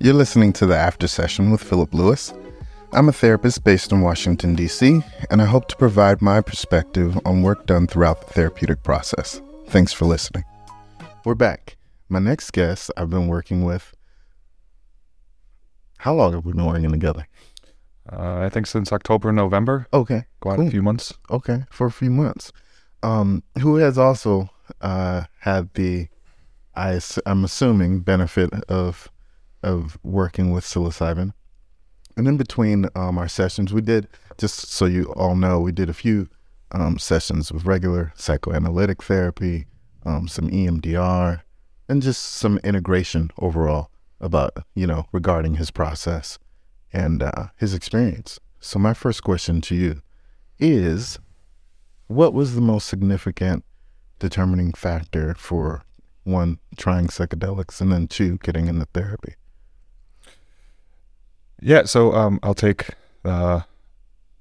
You're listening to the Aftersession with Phillip Lewis. I'm a therapist based in Washington, D.C., and I hope to provide my perspective on work done throughout the therapeutic process. Thanks for listening. We're back. My next guest I've been working with. How long have we been working together? Uh, I think since October, November, Okay, quite Cool. a few months. okay, for a few months. Um, who has also uh, had the, I, I'm assuming, benefit of of working with psilocybin. And in between um, our sessions, we did just so you all know, we did a few um, sessions with regular psychoanalytic therapy, um, some EMDR, and just some integration overall about you know regarding his process and uh, his experience. So my first question to you is, what was the most significant determining factor for one trying psychedelics and then two getting into therapy? Yeah, so um, I'll take. Uh,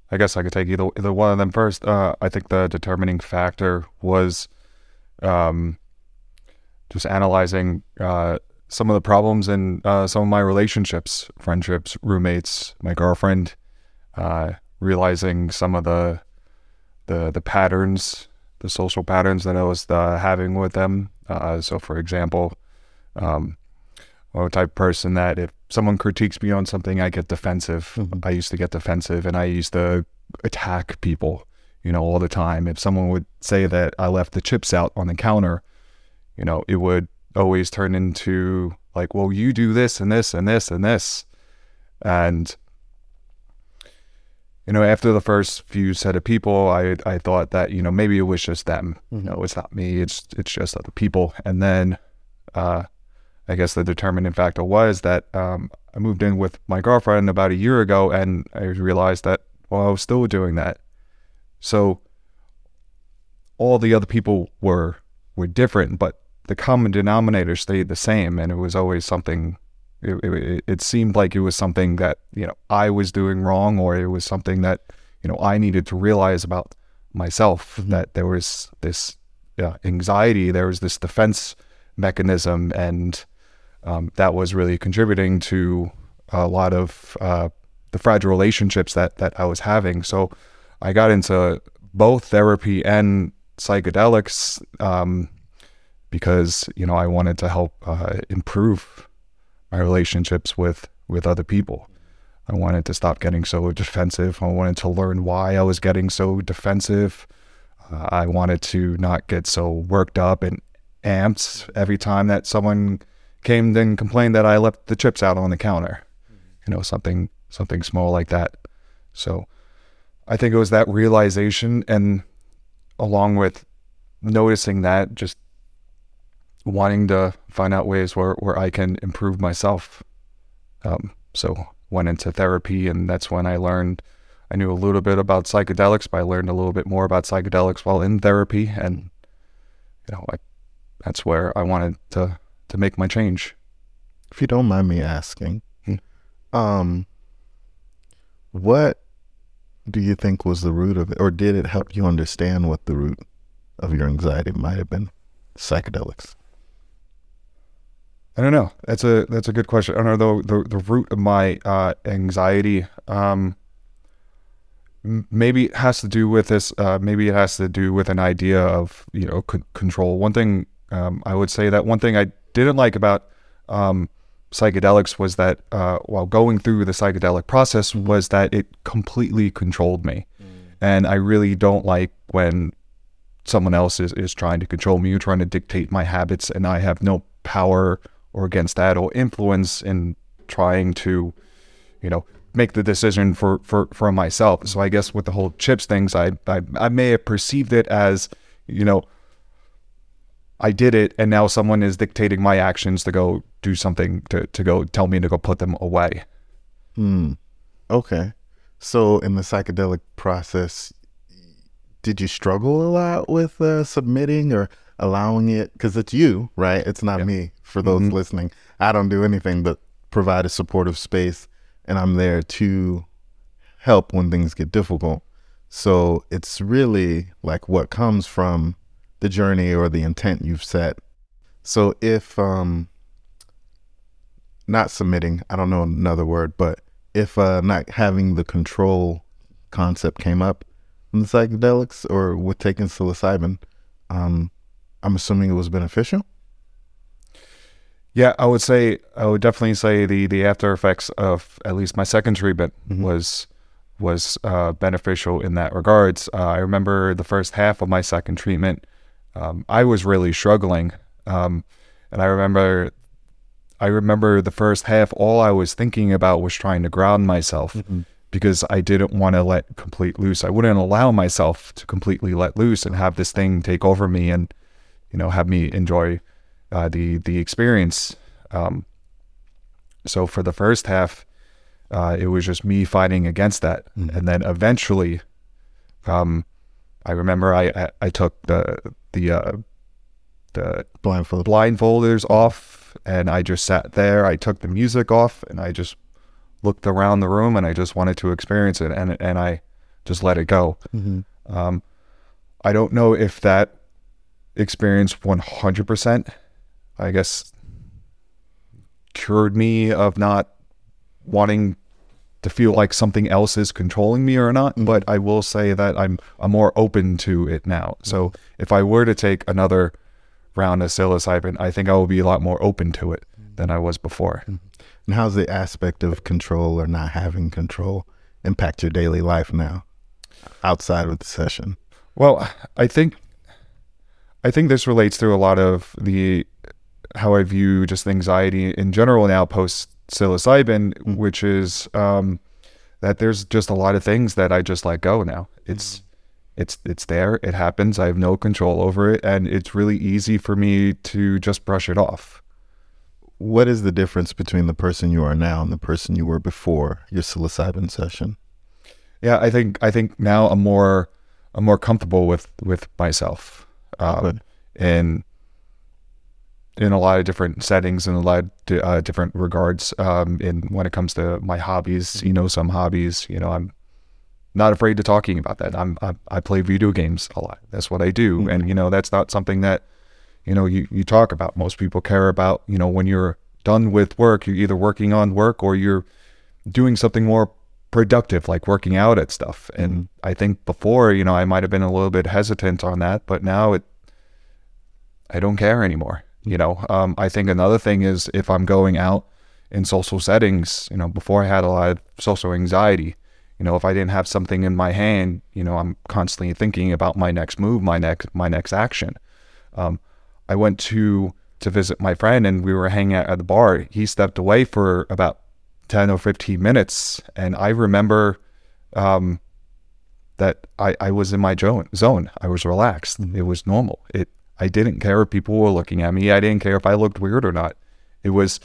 I guess I could take either either one of them first. Uh, I think the determining factor was, um, just analyzing uh, some of the problems in uh, some of my relationships, friendships, roommates, my girlfriend, uh, realizing some of the the the patterns, the social patterns that I was uh, having with them. Uh, so, for example, um, I'm a type person that if someone critiques me on something, I get defensive. Mhm. I used to get defensive, and I used to attack people, you know, all the time. If someone would say that I left the chips out on the counter, you know, it would always turn into like, well, you do this and this and this and this, and you know, after the first few set of people, I I thought that you know maybe it was just them. Mhm. No, it's not me. It's it's just other people. And then, uh, I guess the determining factor was that um, I moved in with my girlfriend about a year ago, and I realized that well, I was still doing that. So all the other people were were different, but the common denominator stayed the same, and it was always something. It, it, it seemed like it was something that you know I was doing wrong, or it was something that you know I needed to realize about myself Mhm. that there was this yeah, anxiety, there was this defense mechanism, and um, that was really contributing to a lot of uh, the fragile relationships that that I was having. So I got into both therapy and psychedelics um, because you know I wanted to help uh, improve my relationships with with other people. I wanted to stop getting so defensive. I wanted to learn why I was getting so defensive. Uh, I wanted to not get so worked up and amped every time that someone came and complained that I left the chips out on the counter. You know, something something small like that. So I think it was that realization and along with noticing that just wanting to find out ways where, where I can improve myself. Um, so went into therapy and that's when I learned I knew a little bit about psychedelics, but I learned a little bit more about psychedelics while in therapy and you know, I, that's where I wanted to to make my change. If you don't mind me asking, Hmm. um, what do you think was the root of it, or did it help you understand what the root of your anxiety might have been? Psychedelics. I don't know. That's a that's a good question. I don't know the the, the root of my uh, anxiety. Um, maybe it has to do with this. Uh, maybe it has to do with an idea of you know c- control. One thing um, I would say that one thing I didn't like about um, psychedelics was that uh, while going through the psychedelic process was that it completely controlled me, and I really don't like when someone else is, is trying to control me or trying to dictate my habits and I have no power or against that or influence in trying to, you know, make the decision for, for, for myself. So I guess with the whole chips things, I, I, I may have perceived it as, you know, I did it and now someone is dictating my actions to go do something to, to go tell me to go put them away. Hmm. Okay. So in the psychedelic process, did you struggle a lot with uh, submitting or allowing it? Because it's you, right? It's not Yeah. me. For those Mhm. listening, I don't do anything but provide a supportive space, and I'm there to help when things get difficult. So it's really like what comes from the journey or the intent you've set. So if um not submitting, I don't know another word, but if uh, not having the control concept came up in the psychedelics or with taking psilocybin, um, I'm assuming it was beneficial. Yeah, I would say I would definitely say the the after effects of at least my second treatment Mhm. was was uh, beneficial in that regards. Uh, I remember the first half of my second treatment, um, I was really struggling, um, and I remember I remember the first half. All I was thinking about was trying to ground myself because I didn't want to let complete loose. I wouldn't allow myself to completely let loose and have this thing take over me and you know have me enjoy uh, the the experience. Um, so for the first half, uh, it was just me fighting against that, Mhm. and then eventually, um, I remember I I, I took the the uh, the Blindfold. blindfolders off and I just sat there. I took the music off and I just looked around the room and I just wanted to experience it and and I just let it go. hmm Um, I don't know if that experience 100%, I guess, cured me of not wanting to feel like something else is controlling me or not. But mm-hmm. I will say that I'm I'm more open to it now. So mm-hmm. if I were to take another round of psilocybin, I think I will be a lot more open to it mm-hmm. than I was before. And how's the aspect of control or not having control impact your daily life now, outside of the session? Well, I think I think this relates to a lot of the how I view just anxiety in general now post psilocybin, which is um, that there's just a lot of things that I just let go now. It's it's it's there, it happens. I have no control over it, and it's really easy for me to just brush it off. What is the difference between the person you are now and the person you were before your psilocybin session? Yeah, I think I think now I'm more I'm more comfortable with with myself. Um, Good. In a lot of different settings and a lot of di- uh, different regards. Um, in when it comes to my hobbies, you know, some hobbies, you know, I'm not afraid to talking about that. I'm I, I play video games a lot. That's what I do, and you know, that's not something that you know you you talk about. Most people care about you know when you're done with work, you're either working on work or you're doing something more productive like working out at stuff and i think before you know i might have been a little bit hesitant on that but now it i don't care anymore you know um, i think another thing is if i'm going out in social settings you know before i had a lot of social anxiety you know if i didn't have something in my hand you know i'm constantly thinking about my next move my next my next action. Um, i went to to visit my friend and we were hanging out at the bar. He stepped away for about 10 or 15 minutes. And i remember um, that I, I was in my zone. I was relaxed. It was normal. It i didn't care if people were looking at me. I didn't care if i looked weird or not. It was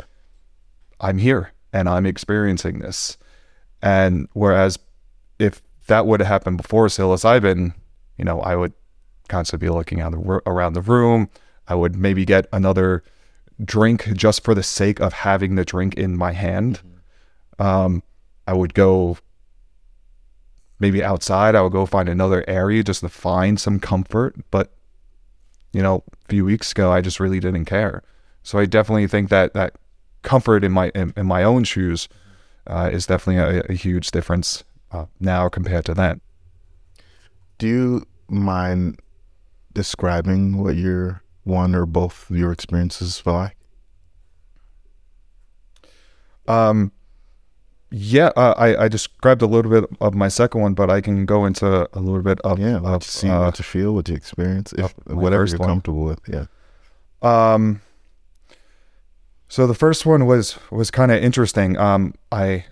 i'm here and i'm experiencing this. And whereas if that would have happened before psilocybin you know i would constantly be looking out the, around the room. I would maybe get another drink just for the sake of having the drink in my hand. Um, I would go maybe outside. I would go find another area just to find some comfort. But you know, a few weeks ago, I just really didn't care. So I definitely think that that comfort in my in, in my own shoes uh, is definitely a, a huge difference uh, now compared to then. Do you mind describing what your one or both of your experiences were like? Um, yeah, uh, I I described a little bit of my second one, but I can go into a little bit of Yeah, what of, you see, uh, what you feel, what you experience, if whatever you're one. comfortable with. Yeah. Um. So the first one was was kind of interesting. Um, I,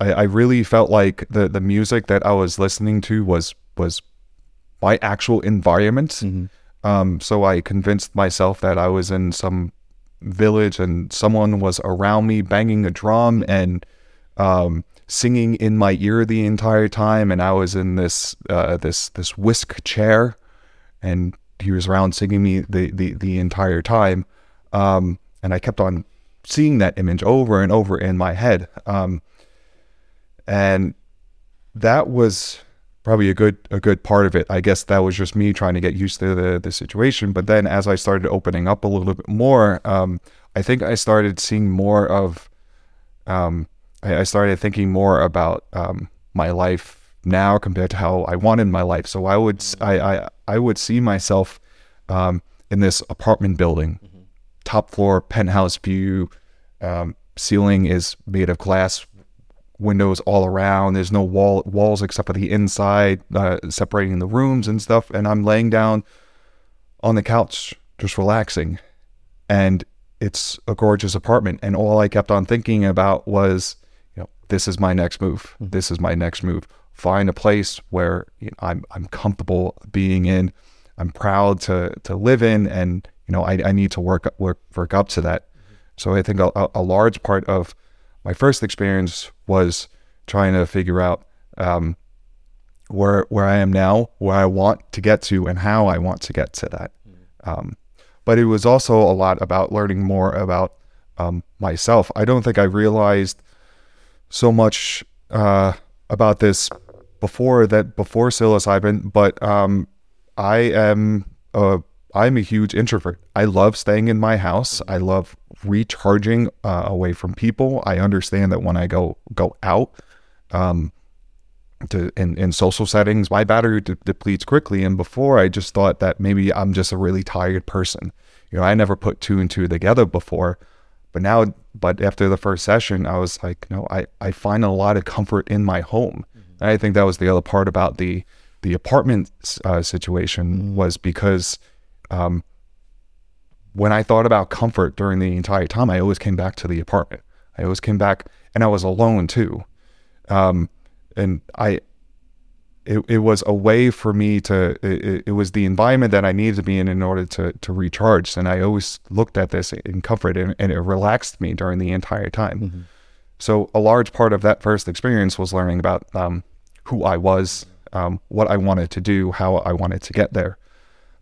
I I really felt like the the music that I was listening to was was my actual environment. Mm-hmm. Um, so I convinced myself that I was in some village and someone was around me banging a drum and um, singing in my ear the entire time, and I was in this uh, this this whisk chair, and he was around singing me the the, the entire time, um, and I kept on seeing that image over and over in my head, um, and that was probably a good a good part of it. I guess that was just me trying to get used to the the situation. But then as I started opening up a little bit more, um, I think I started seeing more of, um, I, I started thinking more about um, my life now compared to how I wanted my life. So I would, I, I, I would see myself um, in this apartment building, top floor, penthouse view. Um, ceiling is made of glass windows all around. There's no wall walls except for the inside, uh, separating the rooms and stuff. And I'm laying down on the couch, just relaxing, and it's a gorgeous apartment. And all I kept on thinking about was, you know, this is my next move. This is my next move. Find a place where you know, I'm I'm comfortable being in. I'm proud to to live in, and you know, I, I need to work work work up to that. So I think a, a large part of my first experience was trying to figure out um, where where I am now, where I want to get to, and how I want to get to that. Um, but it was also a lot about learning more about um, myself. I don't think I realized so much uh, about this before that before psilocybin, but um, I am a I'm a huge introvert. I love staying in my house. I love recharging uh, away from people. I understand that when I go go out um, to in, in social settings, my battery de- depletes quickly. And before, I just thought that maybe I'm just a really tired person. You know, I never put two and two together before. But now, but after the first session, I was like, no, I, I find a lot of comfort in my home. And I think that was the other part about the the apartment uh, situation was because um, when I thought about comfort during the entire time, I always came back to the apartment. I always came back, and I was alone too. Um, and I, it, it was a way for me to. It, it was the environment that I needed to be in in order to to recharge. And I always looked at this in comfort, and, and it relaxed me during the entire time. So a large part of that first experience was learning about um, who I was, um, what I wanted to do, how I wanted to get there.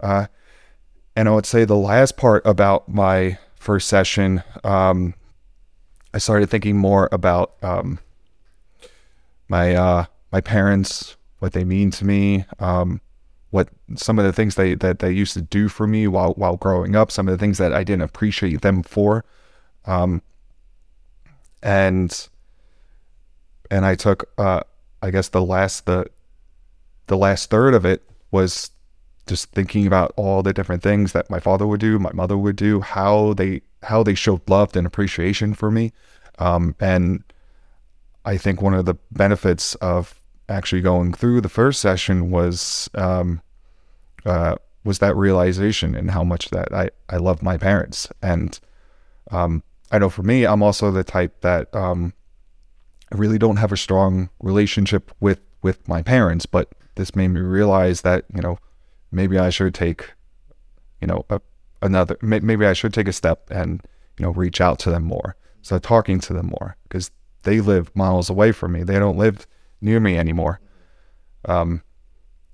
Uh, and I would say the last part about my first session, um, I started thinking more about um, my uh, my parents, what they mean to me, um, what some of the things they that they used to do for me while while growing up, some of the things that I didn't appreciate them for, um, and and I took uh, I guess the last the the last third of it was just thinking about all the different things that my father would do, my mother would do, how they how they showed love and appreciation for me, um, and I think one of the benefits of actually going through the first session was um, uh, was that realization and how much that I I love my parents, and um, I know for me, I'm also the type that um, I really don't have a strong relationship with with my parents, but this made me realize that you know maybe I should take, you know, a, another, may, maybe I should take a step and, you know, reach out to them more. So talking to them more because they live miles away from me. They don't live near me anymore. Um,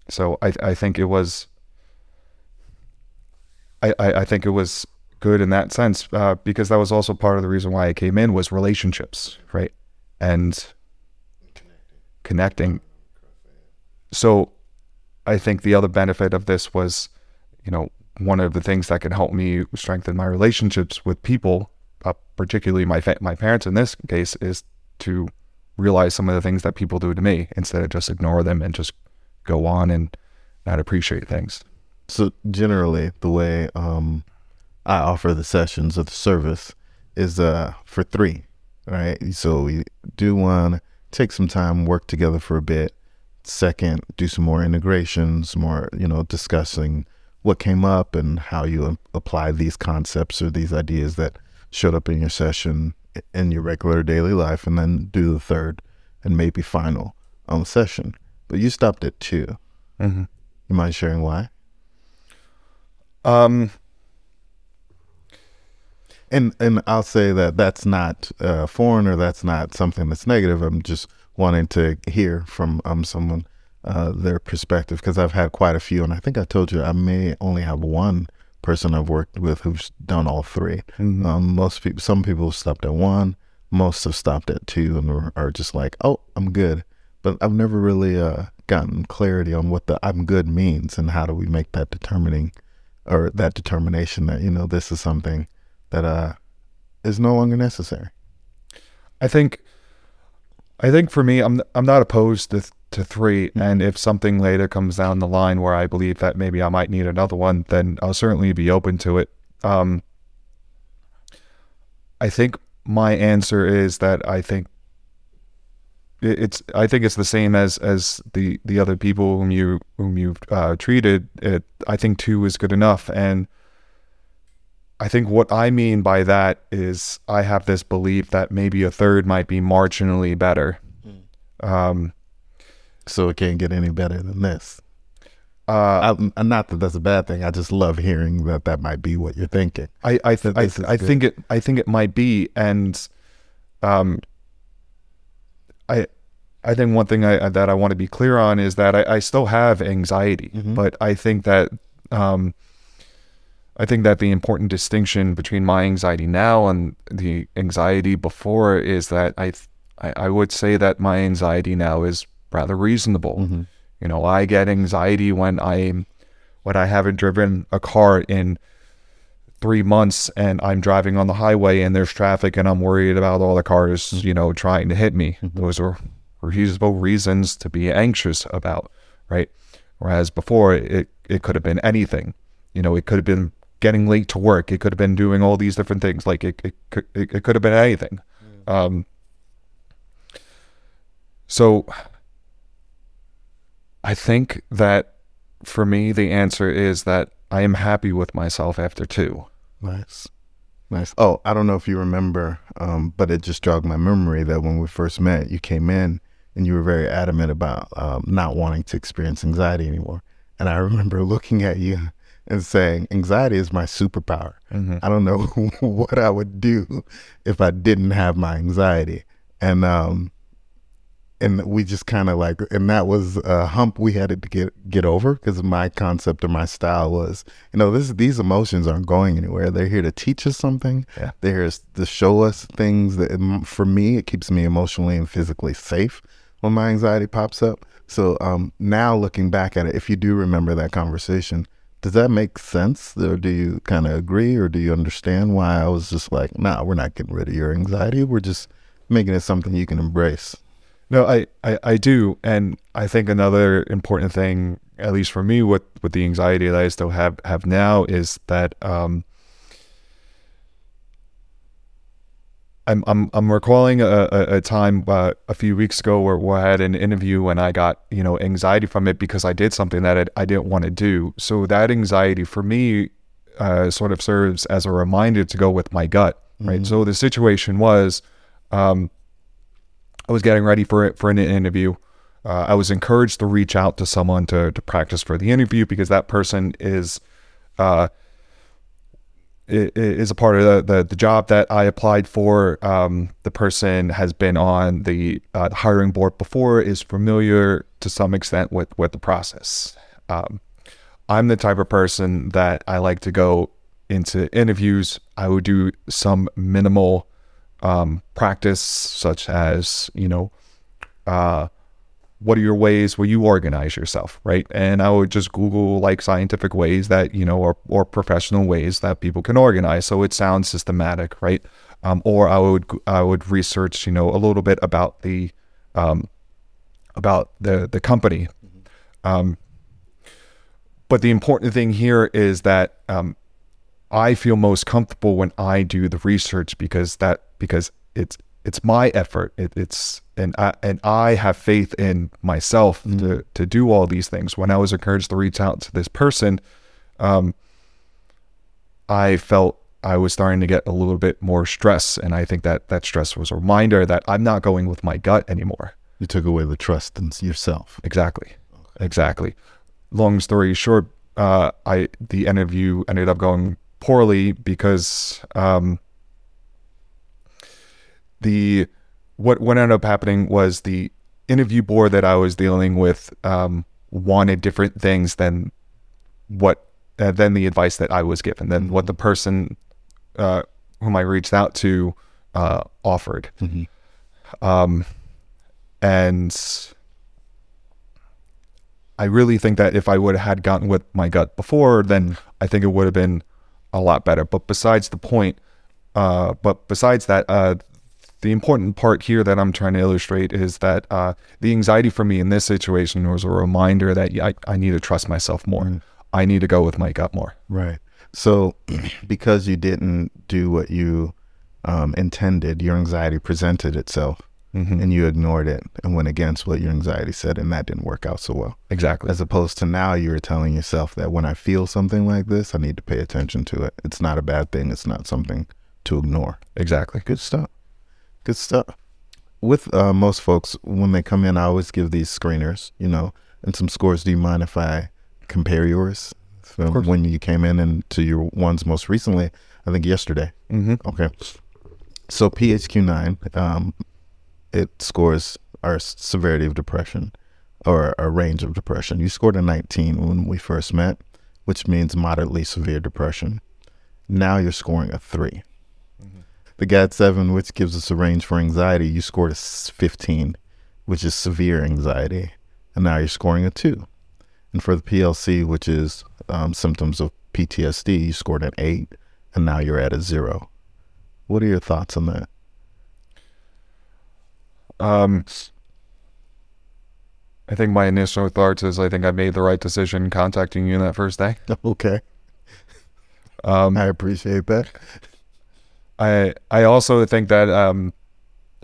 so I, I think it was, I, I, I think it was good in that sense uh, because that was also part of the reason why I came in was relationships, right? And connecting. So I think the other benefit of this was, you know, one of the things that can help me strengthen my relationships with people, uh, particularly my fa- my parents in this case, is to realize some of the things that people do to me instead of just ignore them and just go on and not appreciate things. So generally, the way um, I offer the sessions of the service is uh, for three, right? So we do one, take some time, work together for a bit. Second, do some more integrations, more you know, discussing what came up and how you apply these concepts or these ideas that showed up in your session in your regular daily life, and then do the third and maybe final um, session. But you stopped at 2 Mm-hmm. You mind sharing why? Um, And and I'll say that that's not uh, foreign or that's not something that's negative. I'm just wanting to hear from um someone uh, their perspective because I've had quite a few, and I think I told you I may only have one person I've worked with who's done all 3 Mhm. Um, most people, some people have stopped at one, most have stopped at two, and are, are just like, oh, I'm good. But I've never really uh, gotten clarity on what the I'm good means and how do we make that determining or that determination that you know this is something that uh is no longer necessary. I think, I think for me, I'm I'm not opposed to to 3 and if something later comes down the line where I believe that maybe I might need another one, then I'll certainly be open to it. Um, I think my answer is that I think it's I think it's the same as as the the other people whom you whom you've uh, treated. It I think two is good enough, and I think what I mean by that is I have this belief that maybe a third might be marginally better. Um, So it can't get any better than this. uh, I, not that that's a bad thing. I just love hearing that that might be what you're thinking. I I, th- I, I think it I think it might be, and um, I I think one thing I that I want to be clear on is that I, I still have anxiety, Mhm. but I think that um, I think that the important distinction between my anxiety now and the anxiety before is that I th- I, I would say that my anxiety now is rather reasonable. Mm-hmm. You know, I get anxiety when I when I haven't driven a car in three months and I'm driving on the highway and there's traffic and I'm worried about all the cars, you know, trying to hit me. Those are reasonable reasons to be anxious about, right? Whereas before it it could have been anything. You know, it could have been getting late to work. It could have been doing all these different things. Like it it could it, it could have been anything. Um so I think that for me, the answer is that I am happy with myself after two. Nice. Nice. Oh, I don't know if you remember, um, but it just jogged my memory that when we first met, you came in and you were very adamant about um, not wanting to experience anxiety anymore. And I remember looking at you and saying, anxiety is my superpower. I don't know what I would do if I didn't have my anxiety. And um, and we just kind of like, and that was a hump we had to get get over because my concept or my style was, you know, this these emotions aren't going anywhere. They're here to teach us something. Yeah. They're here to show us things that, for me, it keeps me emotionally and physically safe when my anxiety pops up. So um, now looking back at it, if you do remember that conversation, does that make sense, or do you kind of agree, or do you understand why I was just like, nah, we're not getting rid of your anxiety. We're just making it something you can embrace. No, I, I, I do. And I think another important thing, at least for me, with, with the anxiety that I still have, have now is that um, I'm, I'm, I'm recalling a, a, time uh, a few weeks ago where, where I had an interview and I got, you know, anxiety from it because I did something that I, I didn't want to do. So that anxiety for me uh, sort of serves as a reminder to go with my gut, right? So the situation was, um, I was getting ready for it for an interview. Uh, I was encouraged to reach out to someone to to practice for the interview because that person is uh, is a part of the, the, the job that I applied for. Um, the person has been on the uh, hiring board before, is familiar to some extent with with the process. Um, I'm the type of person that I like to go into interviews. I would do some minimal um, practice, such as you know, uh, what are your ways where you organize yourself, right? And I would just Google like scientific ways that you know, or or professional ways that people can organize, so it sounds systematic, right? Um, or I would I would research, you know, a little bit about the um, about the the company. Um, but the important thing here is that um, I feel most comfortable when I do the research because that because it's it's my effort. It, it's and I and I have faith in myself to to do all these things. When I was encouraged to reach out to this person, um, I felt I was starting to get a little bit more stress, and I think that that stress was a reminder that I'm not going with my gut anymore. You took away the trust in yourself. Exactly. Exactly. Long story short, uh, I the interview ended up going poorly because um, the what what ended up happening was the interview board that I was dealing with um, wanted different things than what uh, than the advice that I was given, than what the person uh, whom I reached out to uh, offered. Um, and I really think that if I would have had gotten with my gut before, then I think it would have been a lot better. But besides the point, uh, but besides that, uh, the important part here that I'm trying to illustrate is that uh, the anxiety for me in this situation was a reminder that I, I need to trust myself more. Mm. I need to go with my gut more. Right. So, because you didn't do what you um, intended, your anxiety presented itself Mhm. and you ignored it and went against what your anxiety said, and that didn't work out so well. Exactly. As opposed to now, you're telling yourself that when I feel something like this, I need to pay attention to it. It's not a bad thing, it's not something to ignore. Exactly. Good stuff. Good stuff. With uh, most folks, when they come in, I always give these screeners, you know, and some scores. Do you mind if I compare yours from when you came in and to your ones most recently? I think yesterday. Mm-hmm. Okay. So PHQ9, um, it scores our severity of depression or a range of depression. You scored a 19 when we first met, which means moderately severe depression. Now you're scoring a 3. The GAD7, which gives us a range for anxiety, you scored a 15, which is severe anxiety. And now you're scoring a 2. And for the PLC, which is um, symptoms of PTSD, you scored an 8, and now you're at a 0. What are your thoughts on that? Um, I think my initial thoughts is I think I made the right decision contacting you in that first day. Okay. Um, I appreciate that. I I also think that um,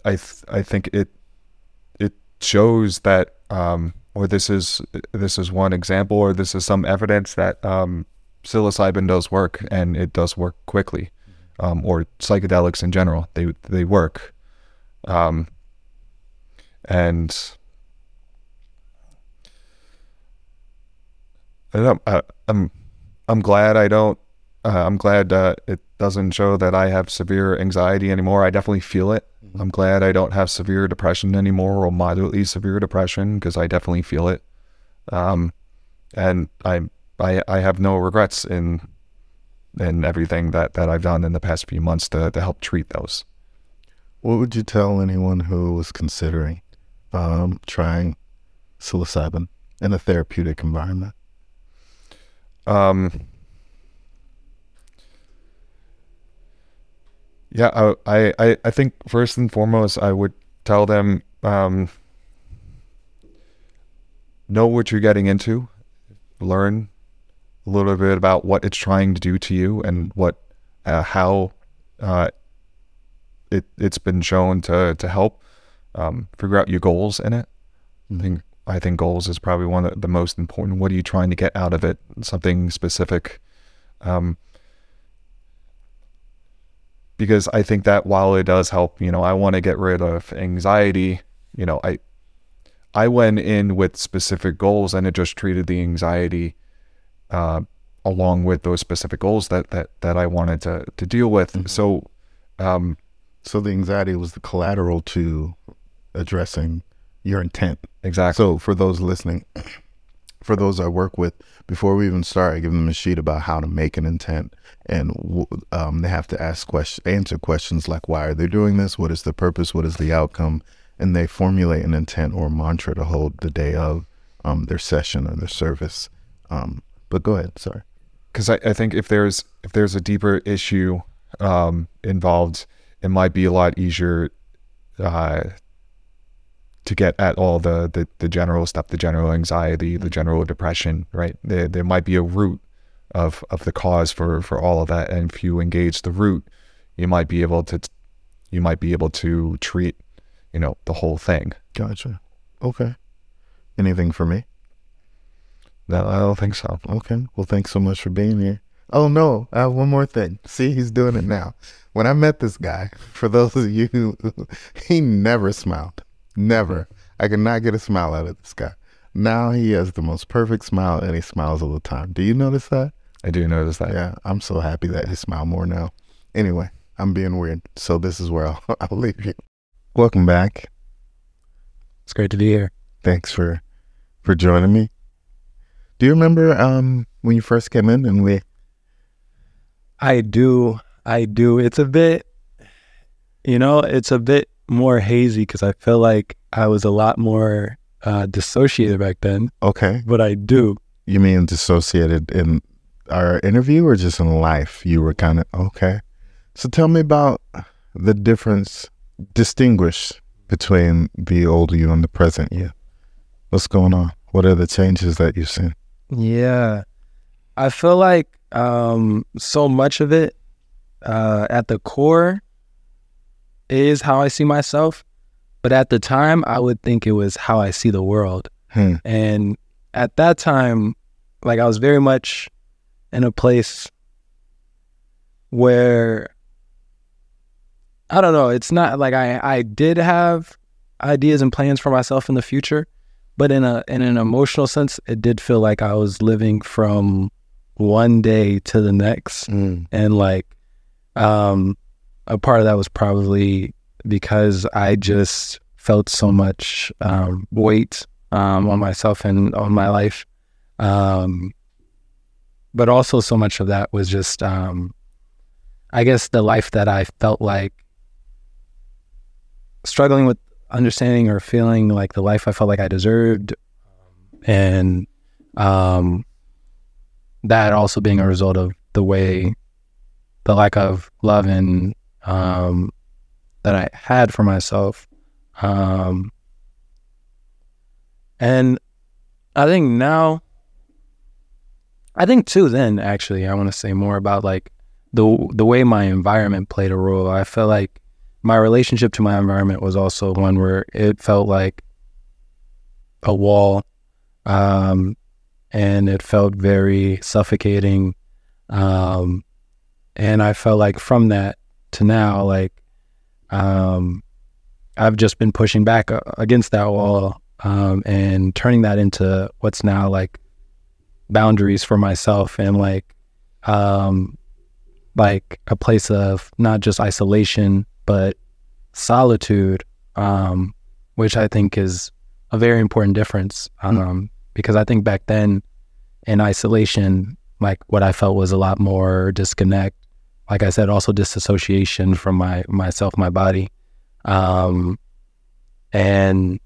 I th- I think it it shows that um, or this is this is one example or this is some evidence that um, psilocybin does work and it does work quickly, um, or psychedelics in general. They they work, um, and I don't, I, I'm I'm glad I don't uh, I'm glad uh, it doesn't show that I have severe anxiety anymore. I definitely feel it. I'm glad I don't have severe depression anymore or moderately severe depression because I definitely feel it. Um, and I, I, I have no regrets in, in everything that, that I've done in the past few months to, to help treat those. What would you tell anyone who was considering um, trying psilocybin in a therapeutic environment? Um, yeah, I, I, I think first and foremost, I would tell them, um, know what you're getting into, learn a little bit about what it's trying to do to you and what, uh, how, uh, it, it's been shown to, to help, um, figure out your goals in it. I think I think goals is probably one of the most important. What are you trying to get out of it? Something specific. Um, because I think that while it does help, you know, I want to get rid of anxiety. You know, I I went in with specific goals, and it just treated the anxiety uh, along with those specific goals that that that I wanted to to deal with. So, um, So the anxiety was the collateral to addressing your intent. exactly. So for those listening, for those I work with, before we even start, I give them a sheet about how to make an intent, and um, they have to ask questions, answer questions like, "Why are they doing this? What is the purpose? What is the outcome?" And they formulate an intent or mantra to hold the day of um, their session or their service. Um, but go ahead. Sorry. because I, I think if there's if there's a deeper issue um, involved, it might be a lot easier uh, to get at all the, the the general stuff, the general anxiety, the mm-hmm. general depression. Right? There there might be a root of of the cause for for all of that, and if you engage the root, you might be able to you might be able to treat you know the whole thing. Gotcha. Okay. Anything for me? No, I don't think so. Okay. Well, thanks so much for being here. Oh no, I have one more thing. See, he's doing it now. When I met this guy, for those of you who he never smiled. Never. I could not get a smile out of this guy. Now he has the most perfect smile and he smiles all the time. Do you notice that? I do notice that. Yeah, I'm so happy that he smile more now. Anyway, I'm being weird. So this is where I'll, I'll leave you. Welcome back. It's great to be here. Thanks for for joining me. Do you remember um when you first came in and we I do. I do. It's a bit, you know, it's a bit more hazy because I feel like I was a lot more uh, dissociated back then, okay, but I do. you mean dissociated in our interview or just in life? You were kind of okay. So tell me about the difference, distinguish between the old you and the present you. What's going on? What are the changes that you've seen? Yeah. I feel like um, so much of it uh, at the core is how I see myself. But at the time, I would think it was how I see the world. Hmm. And at that time, like I was very much in a place where I don't know, it's not like I, I did have ideas and plans for myself in the future, but in a in an emotional sense, it did feel like I was living from one day to the next. Mm. And like um a part of that was probably because I just felt so much um weight um on myself and on my life. Um but also so much of that was just um I guess the life that I felt like struggling with understanding or feeling like the life I felt like I deserved and um that also being a result of the way the lack of love and um that I had for myself um and I think now I think too then actually I want to say more about like the the way my environment played a role. I felt like my relationship to my environment was also one where it felt like a wall um, and it felt very suffocating um, and i felt like from that to now like um, i've just been pushing back uh, against that wall um, and turning that into what's now like boundaries for myself and like um, like a place of not just isolation but solitude, um, which I think is a very important difference. Um, because I think back then in isolation, like what I felt was a lot more disconnect. Like I said, also disassociation from my myself, my body. Um, and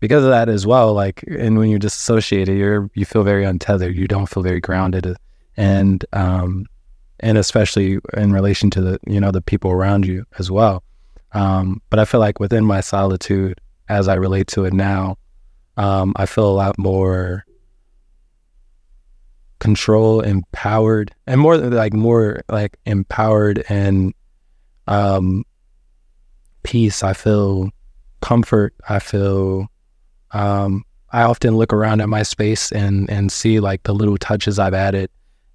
because of that as well, like, and when you're disassociated, you're, you feel very untethered. You don't feel very grounded. And, um, and especially in relation to the you know the people around you as well um, but i feel like within my solitude as i relate to it now um, i feel a lot more control empowered and more like more like empowered and um, peace i feel comfort i feel um, i often look around at my space and and see like the little touches i've added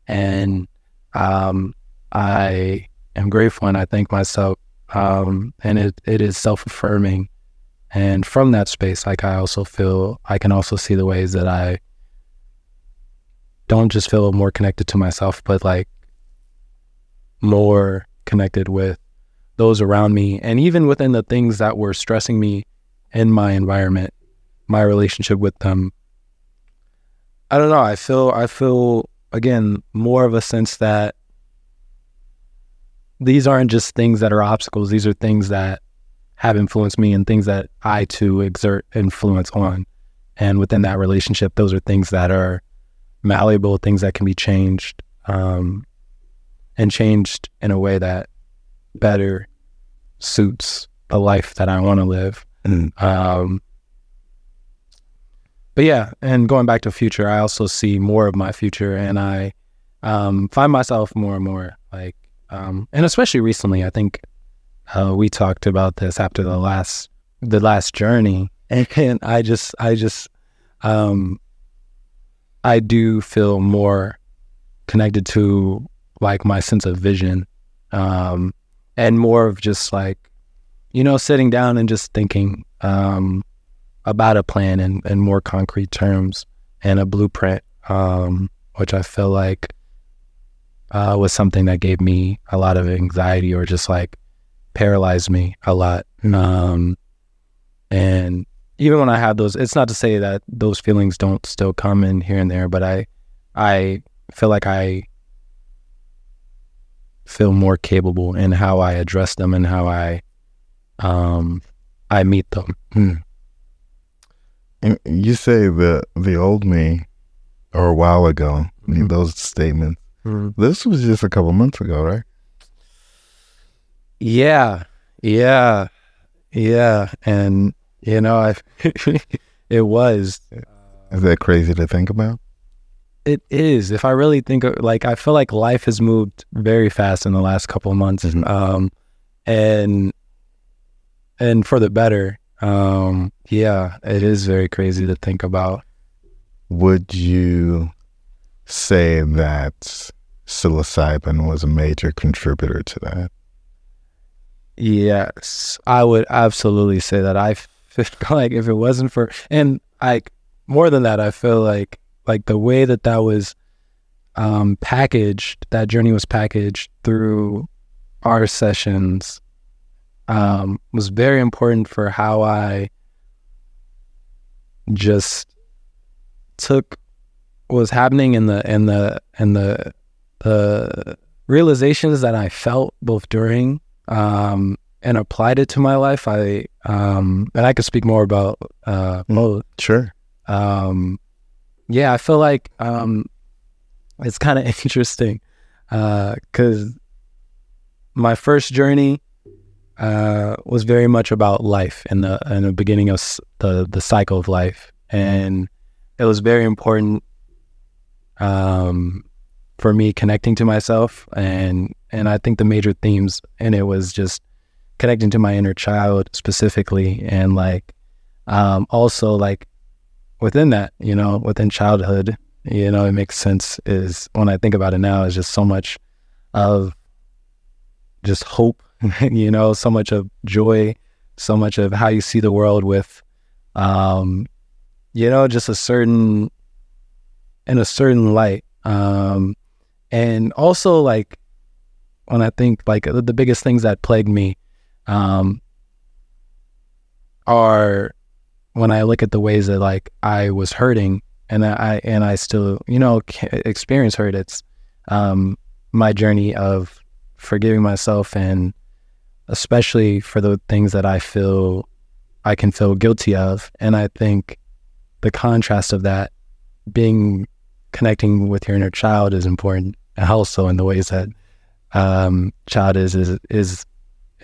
and um, I am grateful and I thank myself. Um, and it, it is self affirming. And from that space, like I also feel, I can also see the ways that I don't just feel more connected to myself, but like more connected with those around me. And even within the things that were stressing me in my environment, my relationship with them. I don't know. I feel, I feel again, more of a sense that these aren't just things that are obstacles. These are things that have influenced me and things that I too exert influence on. And within that relationship, those are things that are malleable, things that can be changed, um, and changed in a way that better suits the life that I want to live. Mm. Um, but yeah, and going back to future, I also see more of my future, and I um, find myself more and more like, um, and especially recently, I think uh, we talked about this after the last the last journey, and, and I just I just um, I do feel more connected to like my sense of vision, um, and more of just like you know sitting down and just thinking. Um, about a plan in, in more concrete terms and a blueprint, um, which I feel like uh, was something that gave me a lot of anxiety or just like paralyzed me a lot. Um, and even when I have those, it's not to say that those feelings don't still come in here and there, but I, I feel like I feel more capable in how I address them and how I, um, I meet them. Hmm. And you say the the old me, or a while ago, Mhm. those statements. This was just a couple months ago, right? Yeah, yeah, yeah, and you know, I it was Is that crazy to think about? it is. If I really think of like, I feel like life has moved very fast in the last couple of months, Mhm. um, and and for the better. Um, yeah, it is very crazy to think about. Would you say that psilocybin was a major contributor to that? Yes, I would absolutely say that. I like if it wasn't for, and like more than that, I feel like like the way that that was um, packaged, that journey was packaged through our sessions, um, was very important for how I just took what was happening in the in the in the the realizations that I felt both during um, and applied it to my life. I um, and I could speak more about uh, both. Sure. Um, yeah, I feel like um, it's kind of interesting because my first journey uh, was very much about life and the and the beginning of the the cycle of life, and it was very important um, for me connecting to myself and and I think the major themes in it was just connecting to my inner child specifically and like um, also like within that you know within childhood you know it makes sense is when I think about it now is just so much of just hope you know so much of joy so much of how you see the world with um you know just a certain in a certain light um and also like when i think like the, the biggest things that plagued me um are when i look at the ways that like i was hurting and i and i still you know experience hurt it's um my journey of forgiving myself and especially for the things that i feel i can feel guilty of. And i think the contrast of that being connecting with your inner child is important also in the ways that um, child is is is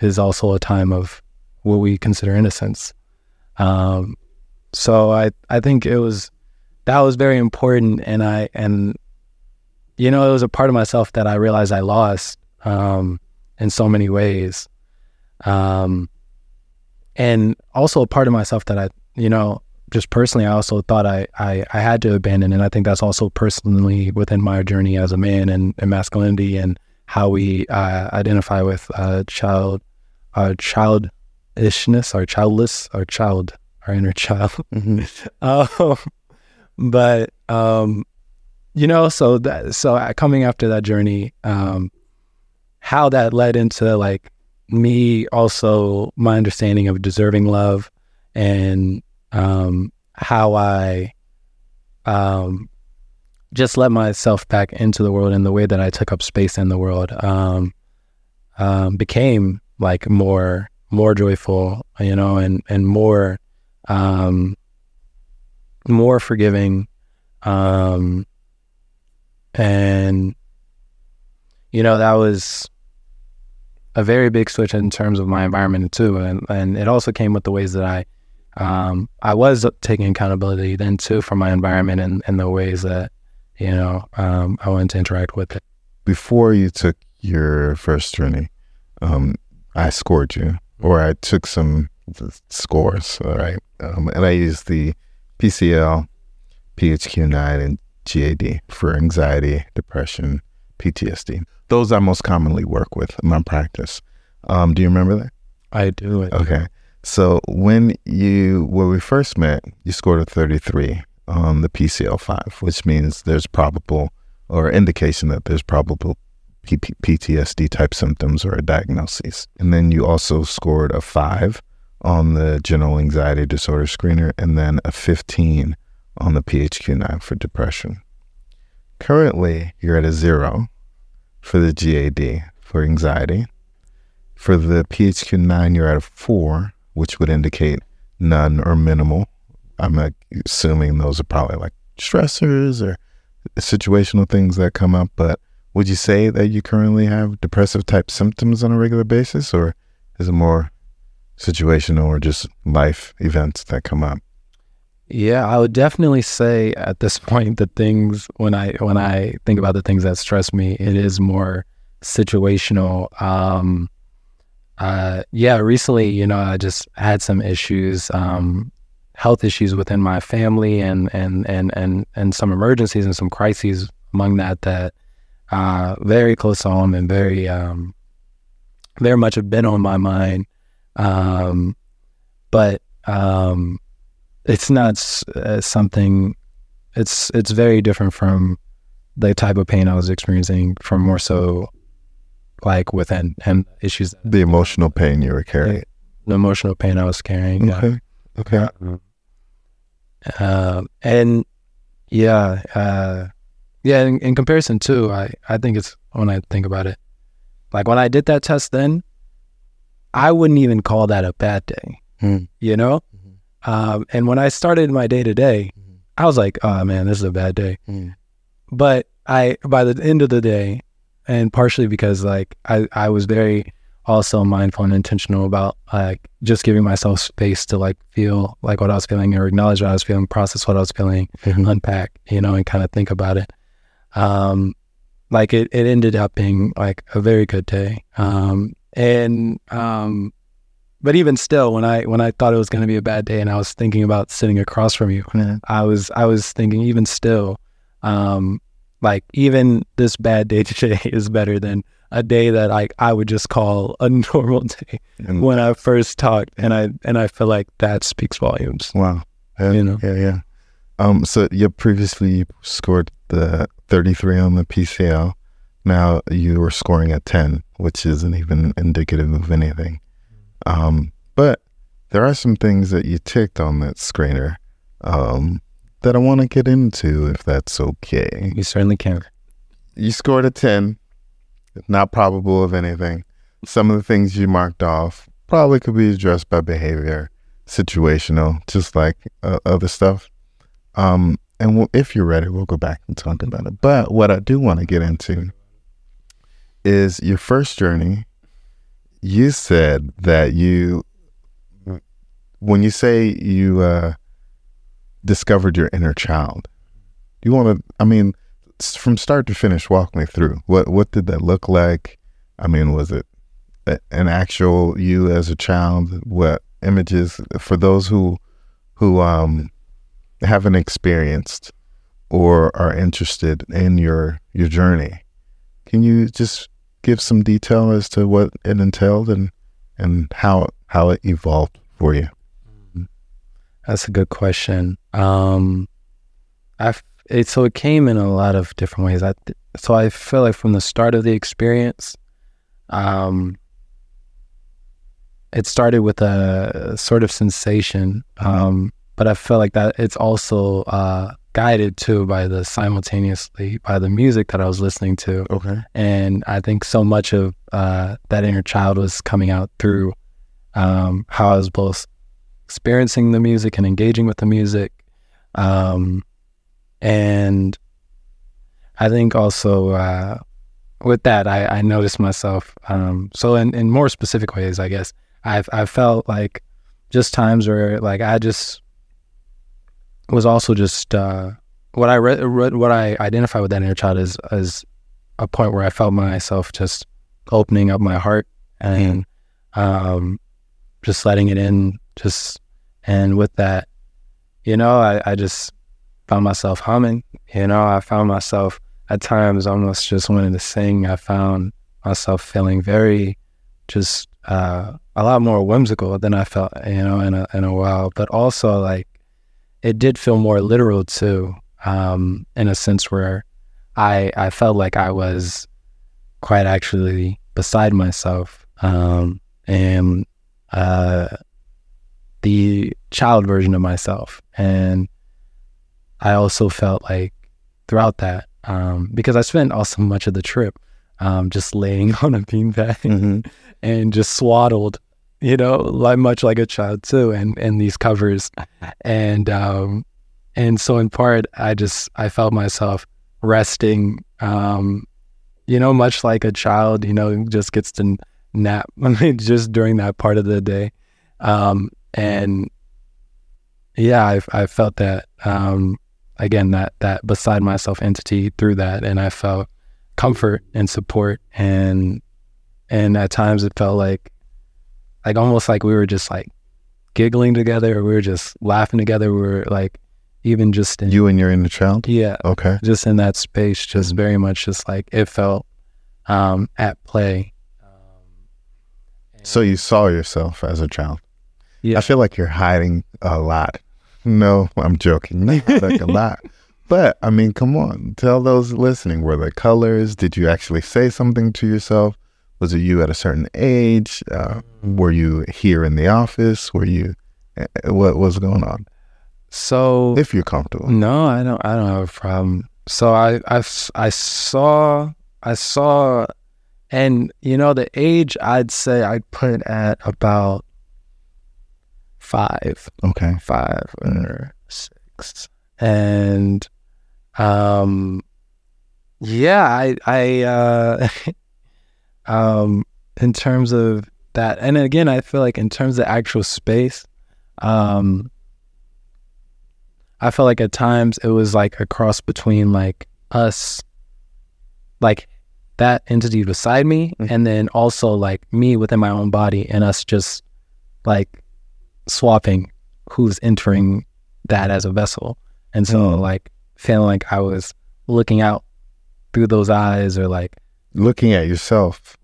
is also a time of what we consider innocence. Um, so I I think it was that was very important, and I and you know it was a part of myself that I realized I lost um, in so many ways, um, and also a part of myself that I you know just personally, I also thought I, I, I had to abandon. And I think that's also personally within my journey as a man and, and masculinity and how we uh, identify with uh, child, uh, childishness, our childless, our child, our inner child. um, but, um, you know, so that, so uh, coming after that journey, um, how that led into like me also my understanding of deserving love and um, how I um, just let myself back into the world and the way that I took up space in the world um, um, became like more more joyful, you know, and and more um, more forgiving, um, and you know that was a very big switch in terms of my environment too, and and it also came with the ways that I um, I was taking accountability then too for my environment and, and the ways that you know um, I wanted to interact with it. Before you took your first journey, um, I scored you, or I took some scores, all right, um, and I used the PCL, PHQ-9, and GAD for anxiety, depression, PTSD. Those I most commonly work with in my practice. Um, do you remember that? I do it. Okay. So when you when we first met, you scored a 33 on the PCL5, which means there's probable or indication that there's probable PTSD type symptoms or a diagnosis. And then you also scored a 5 on the general anxiety disorder screener and then a 15 on the PHQ-9 for depression. Currently, you're at a 0 for the GAD for anxiety. For the PHQ-9, you're at a 4 which would indicate none or minimal. I'm assuming those are probably like stressors or situational things that come up. But would you say that you currently have depressive type symptoms on a regular basis, or is it more situational or just life events that come up? Yeah, I would definitely say at this point the things when I when I think about the things that stress me, it is more situational. Um, uh, yeah, recently, you know, I just had some issues, um, health issues within my family, and and and and and some emergencies and some crises among that that uh, very close to home and very um, very much have been on my mind. Um, but um, it's not uh, something. It's it's very different from the type of pain I was experiencing from more so like within him issues. The emotional pain you were carrying. The emotional pain I was carrying. Okay. Okay. Uh, and yeah, uh, yeah. In, in, comparison too, I I think it's when I think about it, like when I did that test, then I wouldn't even call that a bad day. Hmm. You know, mm-hmm. um, and when I started my day to day, I was like, oh man, this is a bad day. Hmm. But I by the end of the day, and partially because like I, I was very also mindful and intentional about like just giving myself space to like feel like what I was feeling or acknowledge what I was feeling, process what I was feeling, Mhm. unpack, you know, and kind of think about it. Um, like it, it ended up being like a very good day. Um, and um, but even still, when I when I thought it was going to be a bad day, and I was thinking about sitting across from you. I was I was thinking even still, um, like even this bad day today is better than a day that like I would just call a normal day when I first talked, and I and I feel like that speaks volumes. wow. Yeah, You know. Yeah, yeah. Um, so you previously scored the 33 on the PCL. Now you were scoring at 10, which isn't even indicative of anything. Um, but there are some things that you ticked on that screener um, that I want to get into, if that's okay. You certainly can. You scored a 10, not probable of anything. Some of the things you marked off probably could be addressed by behavior, situational, just like uh, other stuff. Um, and we'll, if you're ready, we'll go back and talk about it. But what I do want to get into is your first journey. You said that you, when you say you uh, discovered your inner child, you want to, I mean, from start to finish, walk me through. What what did that look like? I mean, was it an actual you as a child? What images for those who who um haven't experienced or are interested in your your journey? Can you just give some detail as to what it entailed and and how how it evolved for you? That's a good question. Um, I it, so it came in a lot of different ways. I so I feel like from the start of the experience, um, it started with a sort of sensation, um, but I felt like that it's also uh, guided too by the simultaneously by the music that I was listening to Okay. and I think so much of uh, that inner child was coming out through um, how I was both experiencing the music and engaging with the music, um, and I think also uh, with that I, I noticed myself. Um, so in, in more specific ways, I guess I've I felt like just times where like I just was also just uh, what I read, read what I identify with that inner child is is a point where I felt myself just opening up my heart and um, just letting it in. Just and with that, you know, I, I just found myself humming. You know, I found myself at times almost just wanting to sing. I found myself feeling very just uh, a lot more whimsical than I felt, you know, in a in a while. But also like it did feel more literal too, um, in a sense where I I felt like I was quite actually beside myself, um, and uh, the child version of myself, and I also felt like throughout that um, because I spent also much of the trip um, just laying on a beanbag Mm-hmm. and just swaddled, you know, like much like a child too, and and these covers, and um, and so in part, I just I felt myself resting, um, you know, much like a child, you know, just gets to nap just during that part of the day. Um, and yeah, I, I felt that, um, again, that, that beside myself entity through that. And I felt comfort and support. And, and at times it felt like, like almost like we were just like giggling together or we were just laughing together. We were like, even just in, You and your inner child? yeah, Okay. just in that space, just very much just like it felt um, at play. So you saw yourself as a child. Yeah. I feel like you're hiding a lot. No, I'm joking. Not like a lot. But I mean, come on. Tell those listening, were there colors? Did you actually say something to yourself? Was it you at a certain age? Uh, were you here in the office? Were you, uh, what was going on? So If you're comfortable. no, I don't. I don't have a problem. So I I I saw, I saw, and you know the age I'd say I'd put at about five. Okay. five or six and um yeah i i uh um in terms of that and again i feel like in terms of actual space um i felt like at times it was like a cross between like us like that entity beside me Mhm. and then also like me within my own body and us just like swapping who's entering that as a vessel. And so Mm. like feeling like I was looking out through those eyes or like Looking at yourself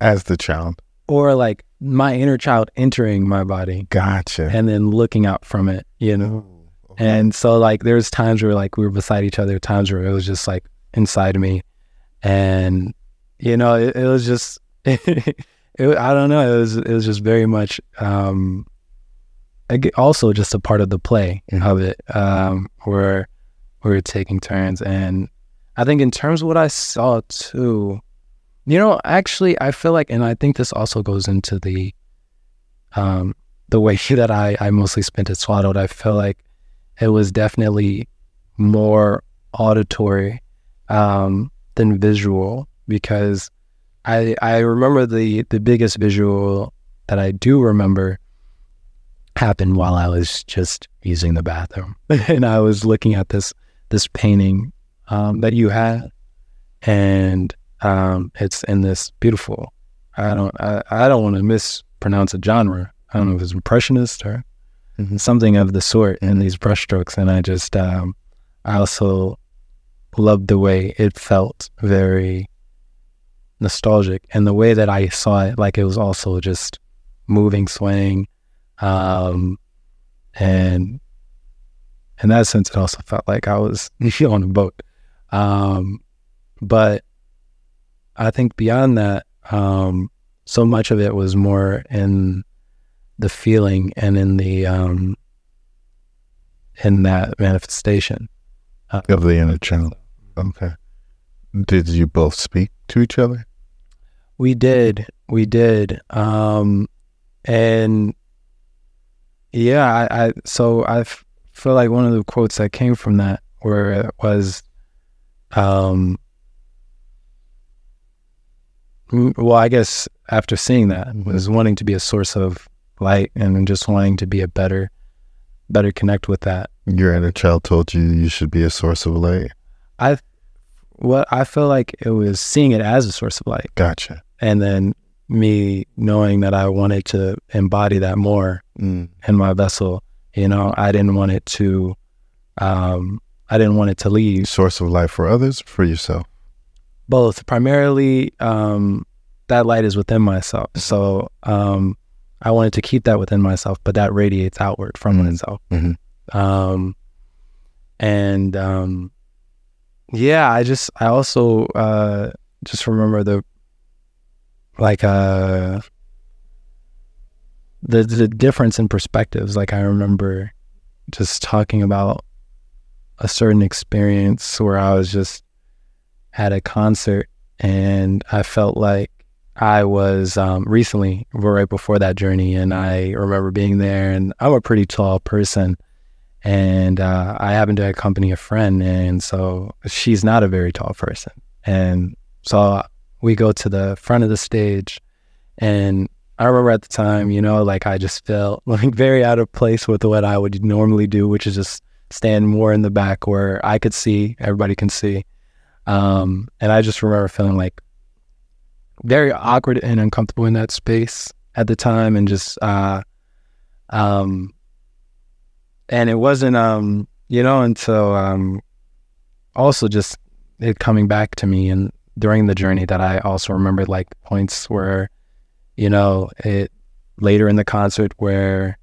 as the child. or like my inner child entering my body Gotcha. and then looking out from it, you know. And so like there's times where like we were beside each other, times where it was just like inside of me. And you know, it, it was just it, I don't know, it was it was just very much um also just a part of the play Mhm. of it. Um where we were taking turns and I think in terms of what I saw too, you know, actually I feel like and I think this also goes into the um the way that I, I mostly spent it swaddled, I feel like it was definitely more auditory um, than visual because I I remember the the biggest visual that I do remember happened while I was just using the bathroom. And I was looking at this this painting um, that you had and um, it's in this beautiful I don't I, I don't want to mispronounce a genre I don't know if it's impressionist or Mhm. something of the sort in these brushstrokes. And I just, um, I also loved the way it felt very nostalgic and the way that I saw it, like it was also just moving, swaying. Um, and in that sense, it also felt like I was on a boat. Um, but I think beyond that, um, so much of it was more in the feeling and in the um in that manifestation uh, Of the inner child. Okay. Did you both speak to each other? we did we did um and yeah i, I so i f- feel like one of the quotes that came from that where it was um well i guess after seeing that Mhm. was wanting to be a source of light and just wanting to be a better better connect with that Your inner child told you you should be a source of light. I, what I feel like it was seeing it as a source of light, Gotcha. and then me knowing that I wanted to embody that more Mm. in my vessel. You know, I didn't want it to, um, I didn't want it to leave. Source of light for others, for yourself. Both primarily, um, that light is within myself, so um, I wanted to keep that within myself, but that radiates outward from Mhm. myself. Mhm. Um, and um, yeah, I just I also uh, just remember the like uh the the difference in perspectives. Like I remember just talking about a certain experience where I was just at a concert and I felt like I was um, recently right before that journey, and I remember being there. And I'm a pretty tall person, and uh, I happened to accompany a friend, and so she's not a very tall person, and So we go to the front of the stage, and I remember at the time, you know, like I just felt like very out of place with what I would normally do, which is just stand more in the back where I could see, everybody can see. Um, and I just remember feeling like very awkward and uncomfortable in that space at the time, and just, uh, um, and it wasn't, um, you know, until um, also just it coming back to me and during the journey that I also remembered like points where, you know, it later in the concert where,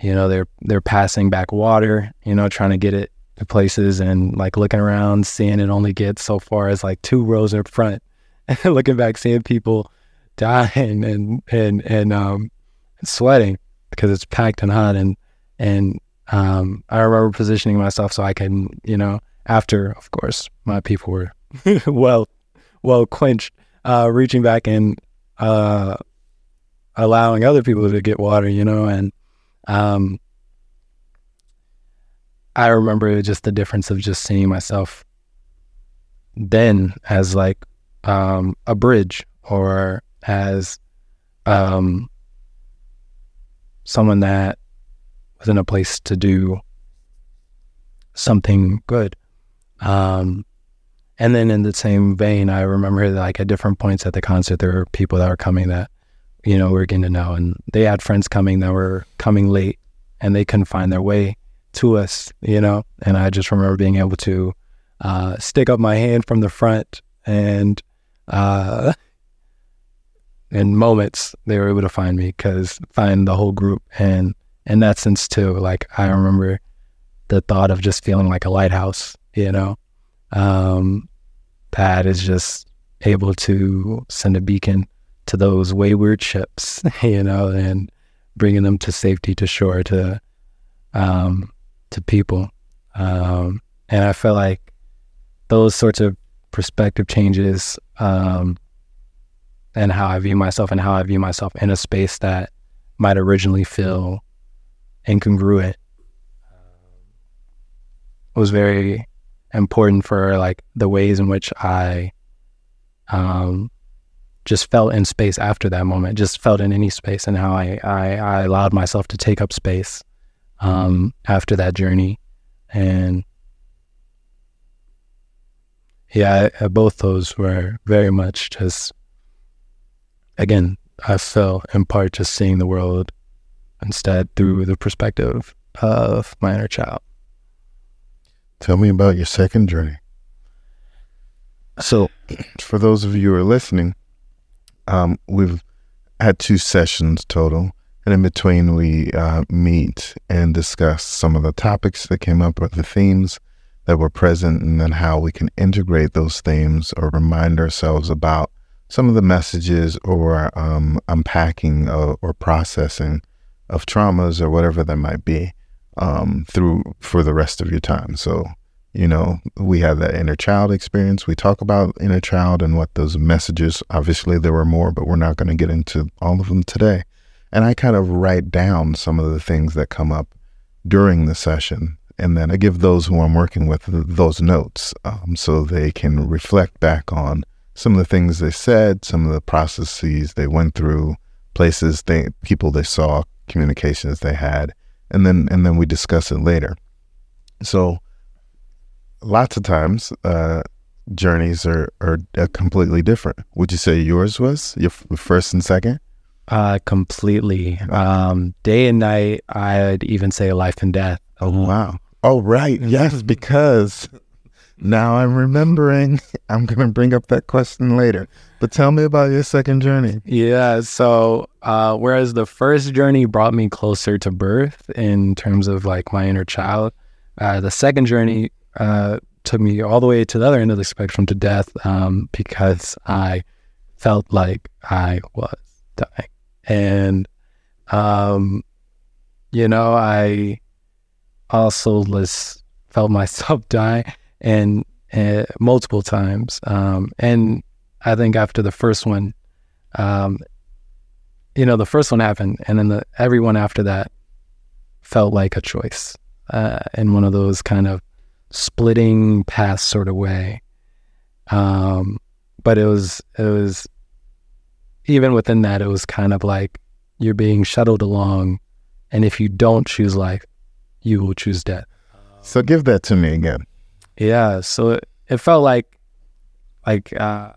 you know, they're they're passing back water, you know, trying to get it to places and like looking around, seeing it only get so far as like two rows in front, looking back, seeing people dying and and and um sweating because it's packed and hot. And and um I remember positioning myself so I can, you know, after of course my people were well well quenched, uh, reaching back and uh, allowing other people to get water, you know, and um, I remember just the difference of just seeing myself then as like um, a bridge or as um, someone that was in a place to do something good. Um, and then in the same vein, I remember like at different points at the concert, there were people that were coming that, you know, we are getting to know. And they had friends coming that were coming late and they couldn't find their way to us, you know. And I just remember being able to uh, stick up my hand from the front and uh, in moments they were able to find me because find the whole group. And in that sense, too, like I remember the thought of just feeling like a lighthouse, you know um, that is just able to send a beacon to those wayward ships, you know, and bringing them to safety to shore to um, to people. Um, and I feel like those sorts of perspective changes um, and how I view myself and how I view myself in a space that might originally feel incongruent was very important for like the ways in which I um, just felt in space after that moment, just felt in any space and how I, I, I allowed myself to take up space um, after that journey. And yeah, I, both those were very much just, again, I felt in part just seeing the world instead through the perspective of my inner child. Tell me about your second journey. So, for those of you who are listening, um, we've had two sessions total. And in between, we uh, meet and discuss some of the topics that came up or the themes that were present, and then how we can integrate those themes or remind ourselves about some of the messages or um, unpacking or processing of traumas or whatever that might be um, through for the rest of your time. So, you know, we have that inner child experience. We talk about inner child and what those messages, obviously, there were more, but we're not going to get into all of them today. And I kind of write down some of the things that come up during the session. And then I give those who I'm working with those notes um, so they can reflect back on some of the things they said, some of the processes they went through, places they, people they saw, communications they had and then and then we discuss it later. So lots of times uh, journeys are are completely different. Would you say yours was your first and second? Uh, completely. Um, day and night. I'd even say life and death. Oh wow. Oh right. Yes, because now I'm remembering. I'm going to bring up that question later. But tell me about your second journey. Yeah. So, uh, whereas the first journey brought me closer to birth in terms of like my inner child, uh, the second journey uh, took me all the way to the other end of the spectrum to death um, because I felt like I was dying. And, um, you know, I also was, felt myself die and uh, multiple times. Um, and I think after the first one, um, you know, the first one happened, and then the everyone after that felt like a choice uh, one of those kind of splitting paths sort of way. Um, but it was it was even within that, it was kind of like you're being shuttled along, and if you don't choose life, you will choose death. So give that to me again. Yeah, so it, it felt like like uh,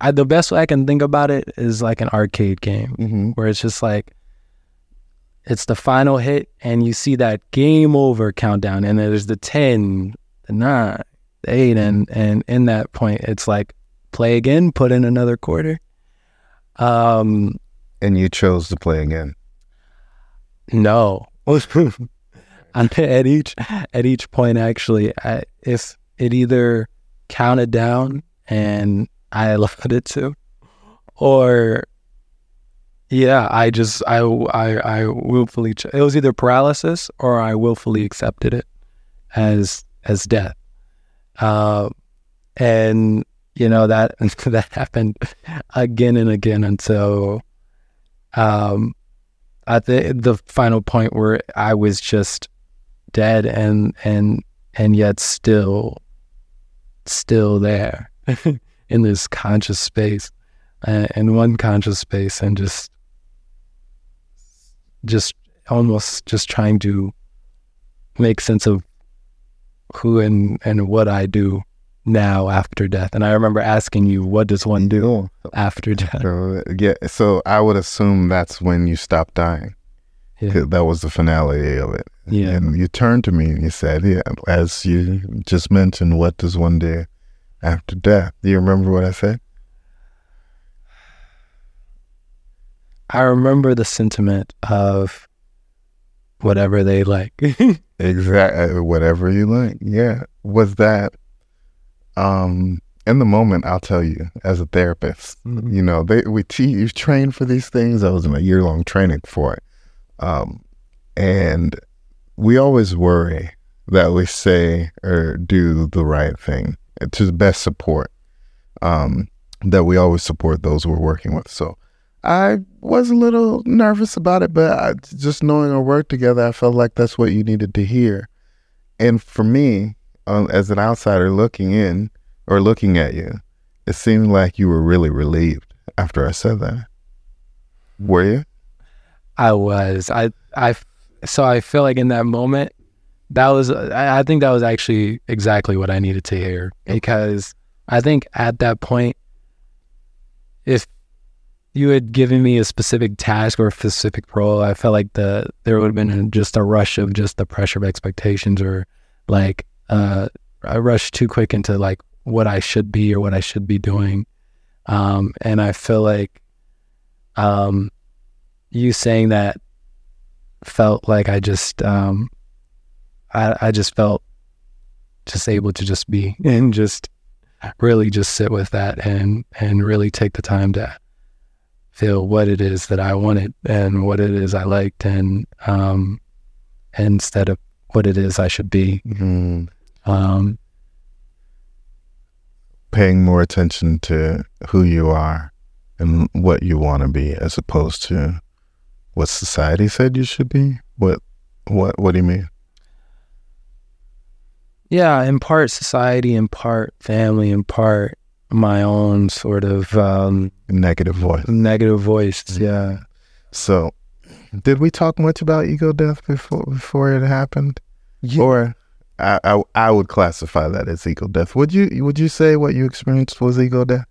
I, the best way I can think about it is like an arcade game Mm-hmm. where it's just like it's the final hit and you see that game over countdown and there's the 10 the 9 the 8 and and in that point it's like play again put in another quarter. Um And you chose to play again. no. At each at each point actually I, if it either counted down and i allowed it to or yeah i just i i, I willfully ch- it was either paralysis or i willfully accepted it as as death. Uh, and you know that that happened again and again until um at the the final point where I was just dead and and and yet still still there in this conscious space uh, in one conscious space and just just almost just trying to make sense of who and and what I do now after death and I remember asking you what does one do oh. after death So, yeah, so I would assume that's when you stopped dying. Yeah. That was the finality of it. Yeah. And you turned to me and you said, yeah, as you just mentioned, what does one do after death? Do you remember what I said? I remember the sentiment of whatever they like. Exactly. Whatever you like. Yeah. Was that, um, in the moment, I'll tell you, as a therapist, you know, they we te- you train for these things. I was in a year long training for it, um, and we always worry that we say or do the right thing to the best support. Um, that we always support those we're working with. So I was a little nervous about it, but I, just knowing our work together, I felt like that's what you needed to hear. And for me, um, as an outsider looking in or looking at you, it seemed like you were really relieved after I said that. Were you? I was. I I so I feel like in that moment that was I, I think that was actually exactly what I needed to hear because I think at that point if you had given me a specific task or a specific role, I felt like the there would have been just a rush of just the pressure of expectations or like uh I rushed too quick into like what I should be or what I should be doing. Um and I feel like um you saying that felt like I just um I I just felt just able to just be and just really just sit with that and and really take the time to feel what it is that I wanted and what it is I liked and um instead of what it is I should be. Mm, Um paying more attention to who you are and what you want to be, as opposed to what society said you should be. What? What? What do you mean? yeah, in part society, in part family, in part my own sort of um Negative voice. negative voice. Mhm. Yeah. So, did we talk much about ego death before before it happened? Yeah. Or I, I I would classify that as ego death. Would you would you say what you experienced was ego death?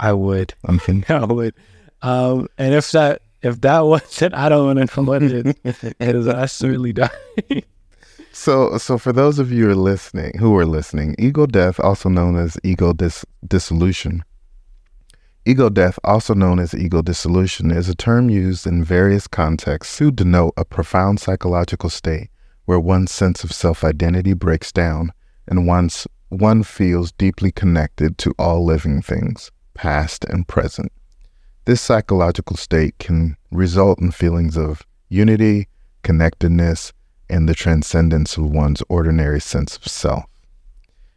I would. I'm. I would. Um, and if that if that wasn't, I don't want to know what it is. I certainly die. So so for those of you who are listening who are listening, ego death, also known as ego dis- dissolution. Ego death, also known as ego dissolution, is a term used in various contexts to denote a profound psychological state where one's sense of self-identity breaks down and one's one feels deeply connected to all living things, past and present. This psychological state can result in feelings of unity, connectedness, and the transcendence of one's ordinary sense of self.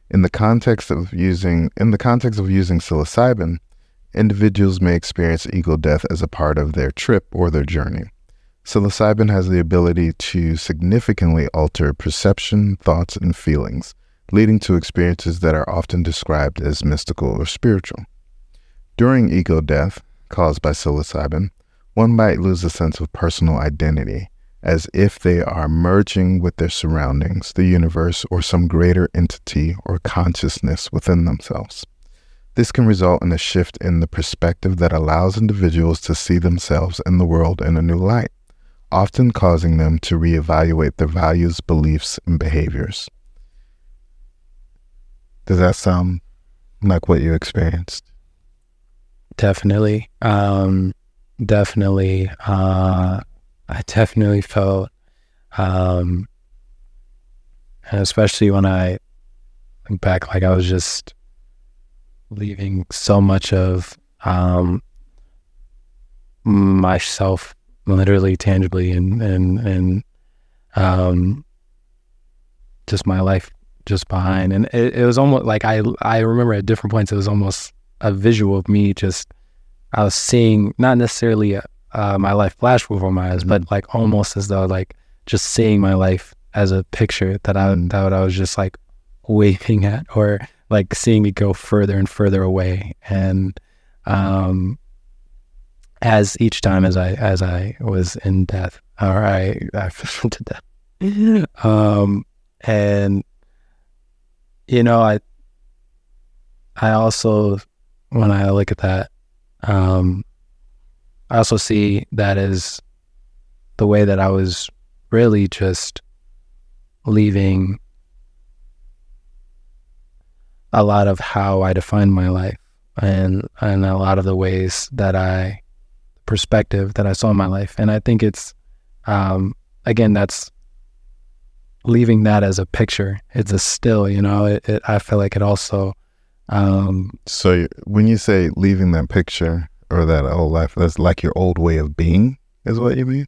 In the context of using in the context of using psilocybin, individuals may experience ego death as a part of their trip or their journey. Psilocybin has the ability to significantly alter perception, thoughts, and feelings, leading to experiences that are often described as mystical or spiritual. During ego death, caused by psilocybin, one might lose a sense of personal identity, as if they are merging with their surroundings, the universe, or some greater entity or consciousness within themselves. This can result in a shift in the perspective that allows individuals to see themselves and the world in a new light, often causing them to reevaluate their values, beliefs, and behaviors. Does that sound like what you experienced? Definitely. Um, definitely. Uh, I definitely felt, um, and especially when I think back, like I was just leaving so much of um, myself, literally, tangibly, and and and um, just my life just behind. And it, it was almost like I I remember at different points it was almost a visual of me just I was seeing not necessarily uh, my life flash before my eyes, but like almost as though like just seeing my life as a picture that I that I was just like waving at or like seeing it go further and further away. And um as each time as I as I was in death or I I fell to death. Um and you know I I also when I look at that um I also see that as the way that I was really just leaving a lot of how I define my life and and a lot of the ways that I perspective that I saw in my life. And I think it's um, again that's leaving that as a picture. It's a still, you know. It, it, I feel like it also. Um, so when you say leaving that picture or that old life, that's like your old way of being, is what you mean?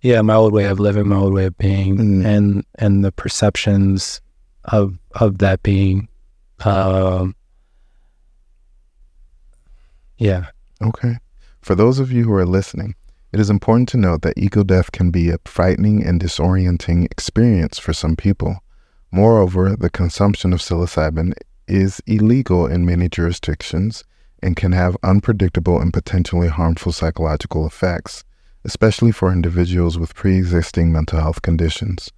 Yeah, my old way of living, my old way of being, mm. and and the perceptions of of that being um, yeah. Okay. For those of you who are listening, it is important to note that ego death can be a frightening and disorienting experience for some people. Moreover, the consumption of psilocybin is illegal in many jurisdictions and can have unpredictable and potentially harmful psychological effects, especially for individuals with pre existing mental health conditions.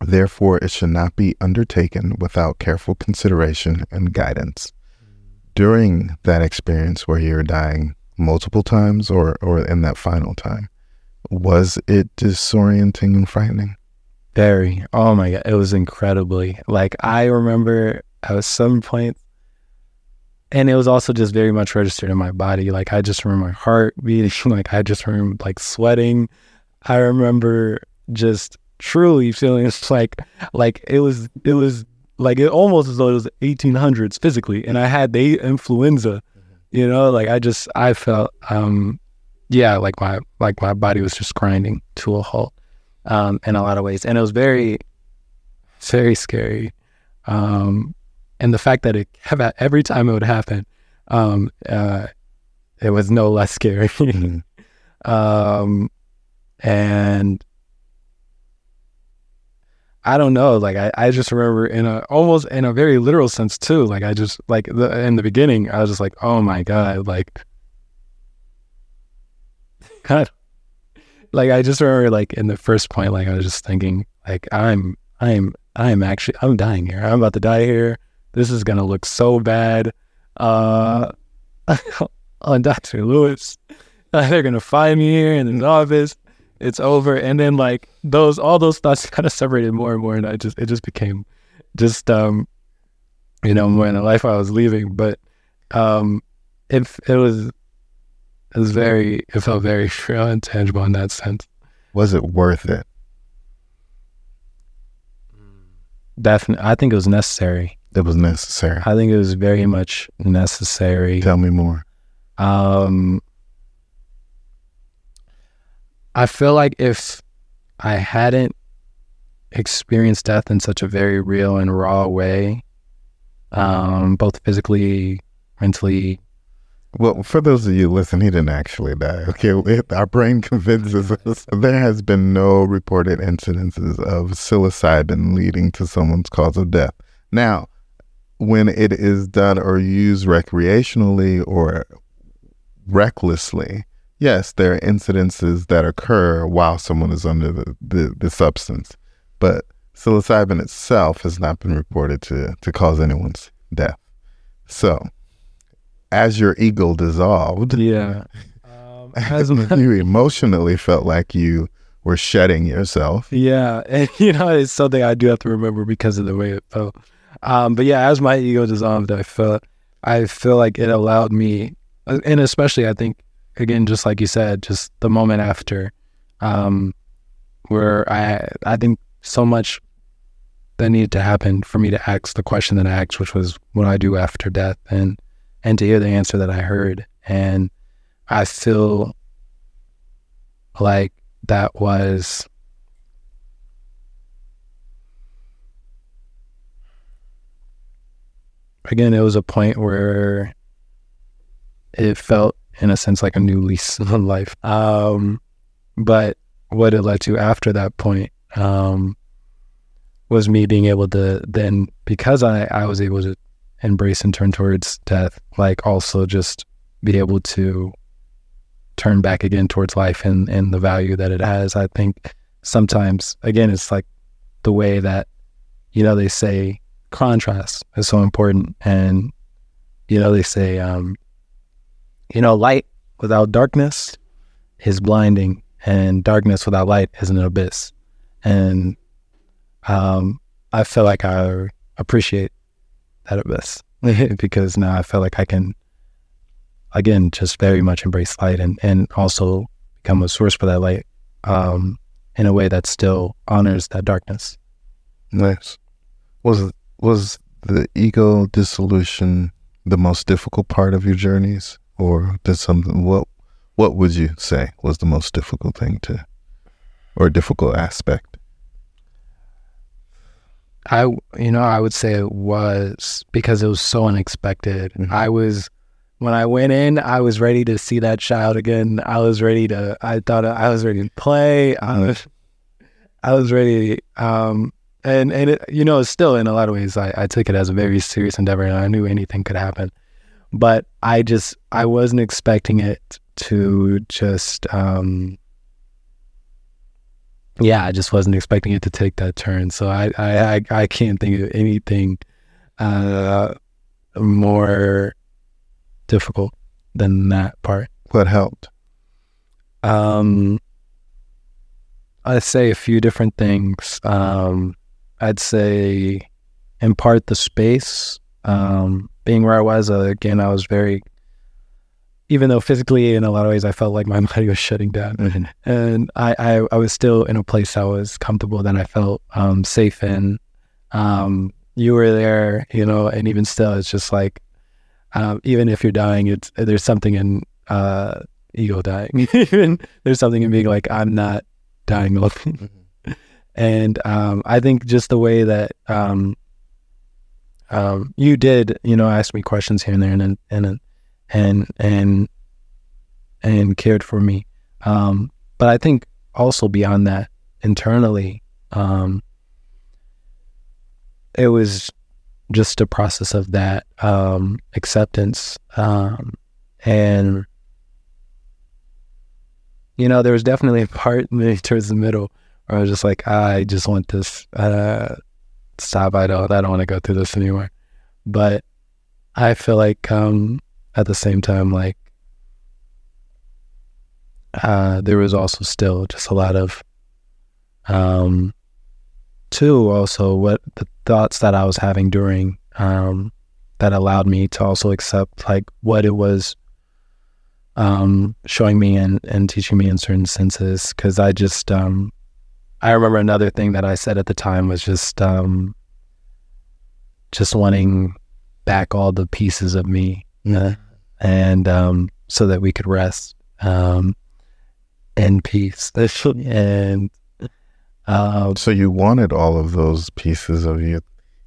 Therefore, it should not be undertaken without careful consideration and guidance. During that experience where you're dying multiple times or, or in that final time, was it disorienting and frightening? Very. Oh my God. It was incredibly. Like, I remember at some point, and it was also just very much registered in my body. Like, I just remember my heart beating. Like, I just remember like sweating. I remember just truly feeling it's like like it was it was like it almost as though it was 1800s physically and i had the influenza mm-hmm. you know like i just i felt um yeah like my like my body was just grinding to a halt um in a lot of ways and it was very very scary um and the fact that it every time it would happen um uh it was no less scary mm-hmm. um and I don't know. Like I, I just remember in a almost in a very literal sense too. Like I just like the, in the beginning, I was just like, oh my god, like God, like I just remember like in the first point, like I was just thinking, like I'm, I'm, I'm actually, I'm dying here. I'm about to die here. This is gonna look so bad. Uh, on Dr. Lewis, they're gonna find me here in the office it's over. And then like those all those thoughts kind of separated more and more, and I just it just became just um you know more in the life I was leaving. But um it it was it was very it felt very real and tangible in that sense. Was it worth it? Definitely, I think it was necessary. It was necessary. I think it was very much necessary. Tell me more. Um, I feel like if I hadn't experienced death in such a very real and raw way, um, both physically, mentally. Well, for those of you listen, he didn't actually die. Okay, our brain convinces us there has been no reported incidences of psilocybin leading to someone's cause of death. Now, when it is done or used recreationally or recklessly, yes, there are incidences that occur while someone is under the, the, the substance, but psilocybin itself has not been reported to, to cause anyone's death. So, as your ego dissolved, Yeah. Um, as my- you emotionally felt like you were shedding yourself. Yeah, and you know it's something I do have to remember because of the way it felt. Um, but yeah, as my ego dissolved, I felt I feel like it allowed me, uh, and especially I think again, just like you said, just the moment after, um, where I I think so much that needed to happen for me to ask the question that I asked, which was what I do after death, and and to hear the answer that I heard, and I feel like that was again, it was a point where it felt, in a sense, like a new lease on life. Um, but what it led to after that point um, was me being able to then, because I, I was able to embrace and turn towards death, like also just be able to turn back again towards life and, and the value that it has. I think sometimes, again, it's like the way that, you know, they say contrast is so important. And, you know, they say, um, you know, light without darkness is blinding, and darkness without light is an abyss. And um, I feel like I appreciate that abyss because now I feel like I can, again, just very much embrace light and, and also become a source for that light um, in a way that still honors that darkness. Nice. Was was the ego dissolution the most difficult part of your journeys, or did something? What What would you say was the most difficult thing to, or difficult aspect? I, you know, I would say it was because it was so unexpected. Mhm. I was, when I went in, I was ready to see that child again. I was ready to, I thought I was ready to play. I was, I was ready. Um, and, and it, you know, still in a lot of ways, I, I took it as a very serious endeavor and I knew anything could happen. But I just, I wasn't expecting it to just, um, yeah, I just wasn't expecting it to take that turn. So I I I, I can't think of anything uh, more difficult than that part. What helped? Um, I'd say a few different things. Um, I'd say impart the space. Um, being where I was, uh, again, I was very, even though physically in a lot of ways I felt like my body was shutting down, and I, I, I was still in a place I was comfortable that I felt um, safe in. Um, you were there, you know, and even still, it's just like, um, even if you're dying, it's there's something in uh, ego dying. even there's something in being like, I'm not dying alone. And um, I think just the way that um, um, you did, you know, ask me questions here and there, and and and and and cared for me. Um, but I think also beyond that, internally, um, it was just a process of that um, acceptance. Um, and, you know, there was definitely a part maybe towards the middle I was just like, I just want this, uh, stop. I don't, I don't want to go through this anymore. But I feel like, um, at the same time, like, uh, there was also still just a lot of, um, also what the thoughts that I was having during, um, that allowed me to also accept like what it was, um, showing me and, and teaching me in certain senses. Cause I just, um, I remember another thing that I said at the time was just, um, just wanting back all the pieces of me uh, and um, so that we could rest um, in peace. and uh, So you wanted all of those pieces of you,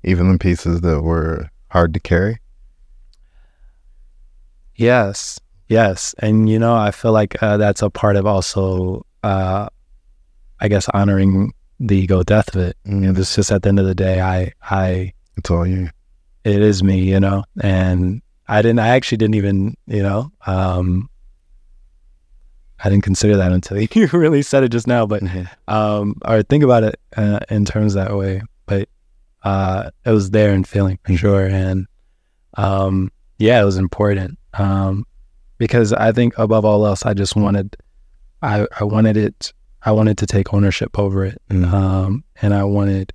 even the pieces that were hard to carry. yes, yes, and you know, I feel like uh, that's a part of also, uh, I guess, honoring the ego death of it. You know, it's just at the end of the day, I, I, It's all you. it is me, you know. And I didn't. I actually didn't even, you know. Um, I didn't consider that until you really said it just now. But um, or think about it uh, in terms that way. But uh, it was there and feeling for sure. And um, yeah, it was important um, because I think above all else, I just wanted, I, I wanted it, I wanted to take ownership over it, Mhm. um, and I wanted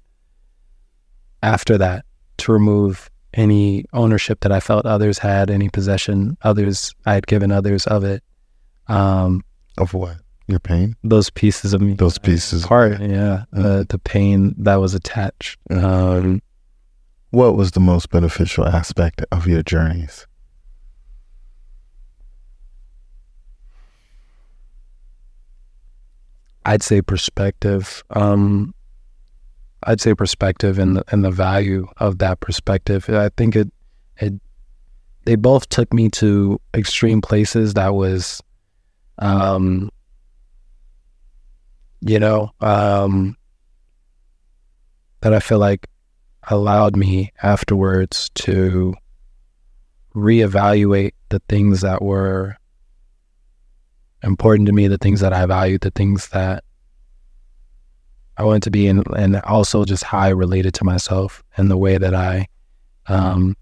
after that to remove any ownership that I felt others had, any possession others I had given others of it. Um, Of what? Your pain? those pieces of me Those pieces. part yeah uh, the pain that was attached um What was the most beneficial aspect of your journeys? I'd say perspective um i'd say perspective and the, and the value of that perspective. I think it it they both took me to extreme places that was um you know um that i feel like allowed me afterwards to reevaluate the things that were important to me, the things that I valued, the things that I wanted to be, and and also just how I related to myself and the way that I um,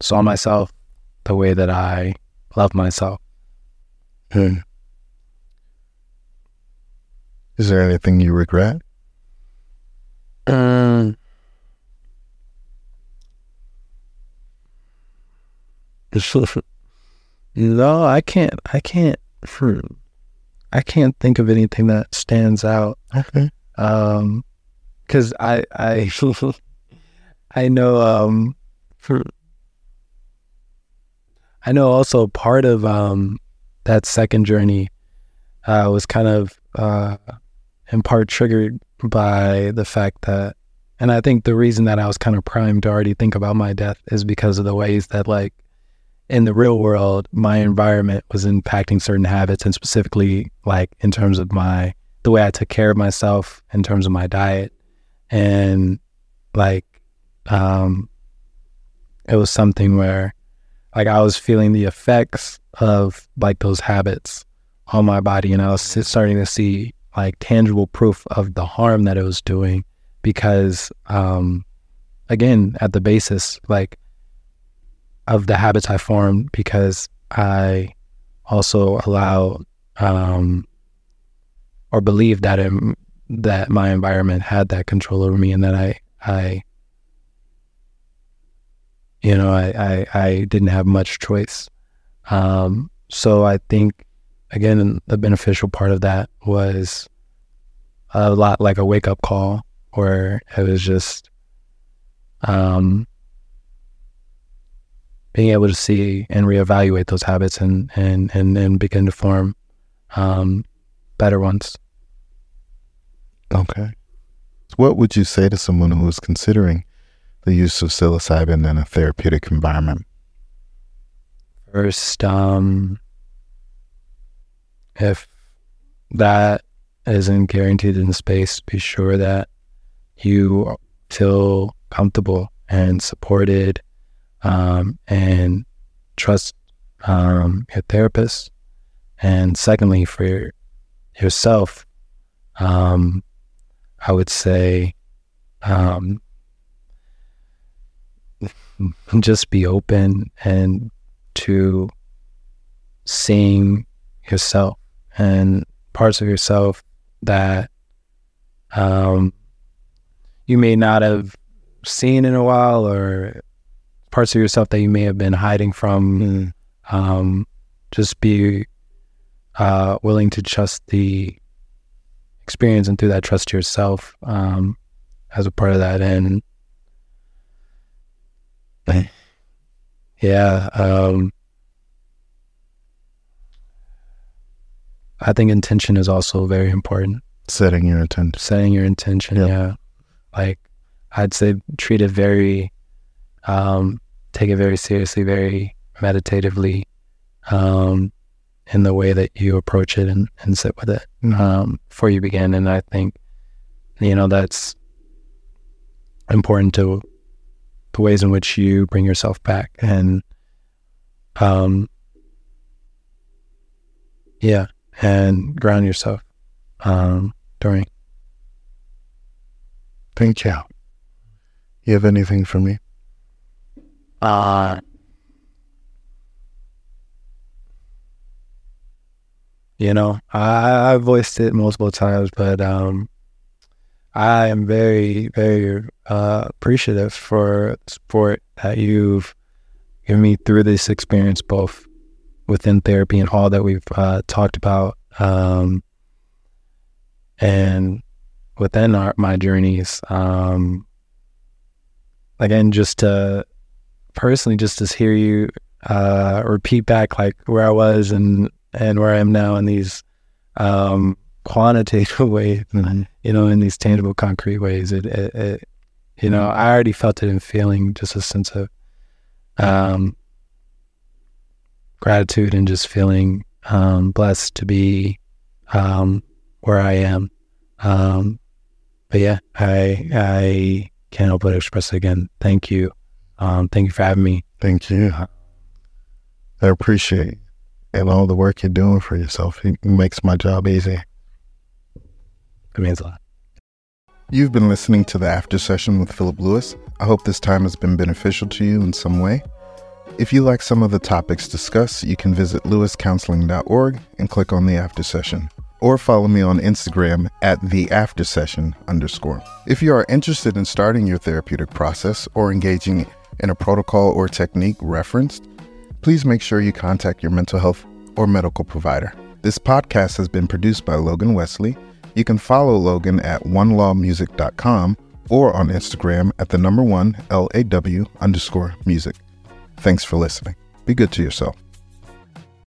saw myself, the way that I love myself. Hmm. Is there anything you regret? Um, no, I can't. I can't. hmm, I can't think of anything that stands out. Okay. Um, because I I I know um, hmm, I know also part of um that second journey uh, was kind of uh, in part triggered by the fact that, and I think the reason that I was kind of primed to already think about my death is because of the ways that, like, in the real world, my environment was impacting certain habits, and specifically, like, in terms of my the way I took care of myself, in terms of my diet, and like, um, it was something where, like, I was feeling the effects of like those habits on my body, and I was starting to see like tangible proof of the harm that it was doing because um again at the basis like of the habits I formed because I also allow um or believe that it, that my environment had that control over me and that I I you know I I, I didn't have much choice. Um so I think again, the beneficial part of that was a lot like a wake up call where it was just um, being able to see and reevaluate those habits and, and, and, and begin to form um, better ones. Okay. What would you say to someone who is considering the use of psilocybin in a therapeutic environment? First, um, if that isn't guaranteed in space, be sure that you feel comfortable and supported um, and trust um, your therapist. And secondly, for your, yourself, um, I would say um, just be open and to seeing yourself and parts of yourself that um, you may not have seen in a while or parts of yourself that you may have been hiding from um, just be uh, willing to trust the experience and through that trust yourself um, as a part of that and yeah um, I think intention is also very important. Setting your intention. Setting your intention, Yeah. yeah. Like I'd say treat it very um take it very seriously, very meditatively, um, in the way that you approach it and, and sit with it Mhm. um before you begin. And I think, you know, that's important to the ways in which you bring yourself back and um yeah and ground yourself um during Thank you. You have anything for me? Uh you know i i voiced it multiple times but um i am very very uh appreciative for support that you've given me through this experience both within therapy and all that we've uh talked about um and within our my journeys um again just to personally just to hear you uh, repeat back like where I was and and where I am now in these um, quantitative ways, you know, in these tangible, concrete ways. It, it, it, you know, I already felt it in feeling just a sense of um, gratitude and just feeling um, blessed to be um, where I am. Um, but yeah, I I can't help but express it again. Thank you. Um, thank you for having me. Thank you. I appreciate it. and all the work you're doing for yourself. It makes my job easy. It means a lot. You've been listening to the Aftersession with Phillip Lewis. I hope this time has been beneficial to you in some way. If you like some of the topics discussed, you can visit lewiscounseling.org and click on the Aftersession. Or follow me on Instagram at the Aftersession underscore. If you are interested in starting your therapeutic process or engaging in a protocol or technique referenced, please make sure you contact your mental health or medical provider. This podcast has been produced by Logan Wesley. You can follow Logan at onelawmusic.com or on Instagram at the number one LAW underscore music. Thanks for listening. Be good to yourself.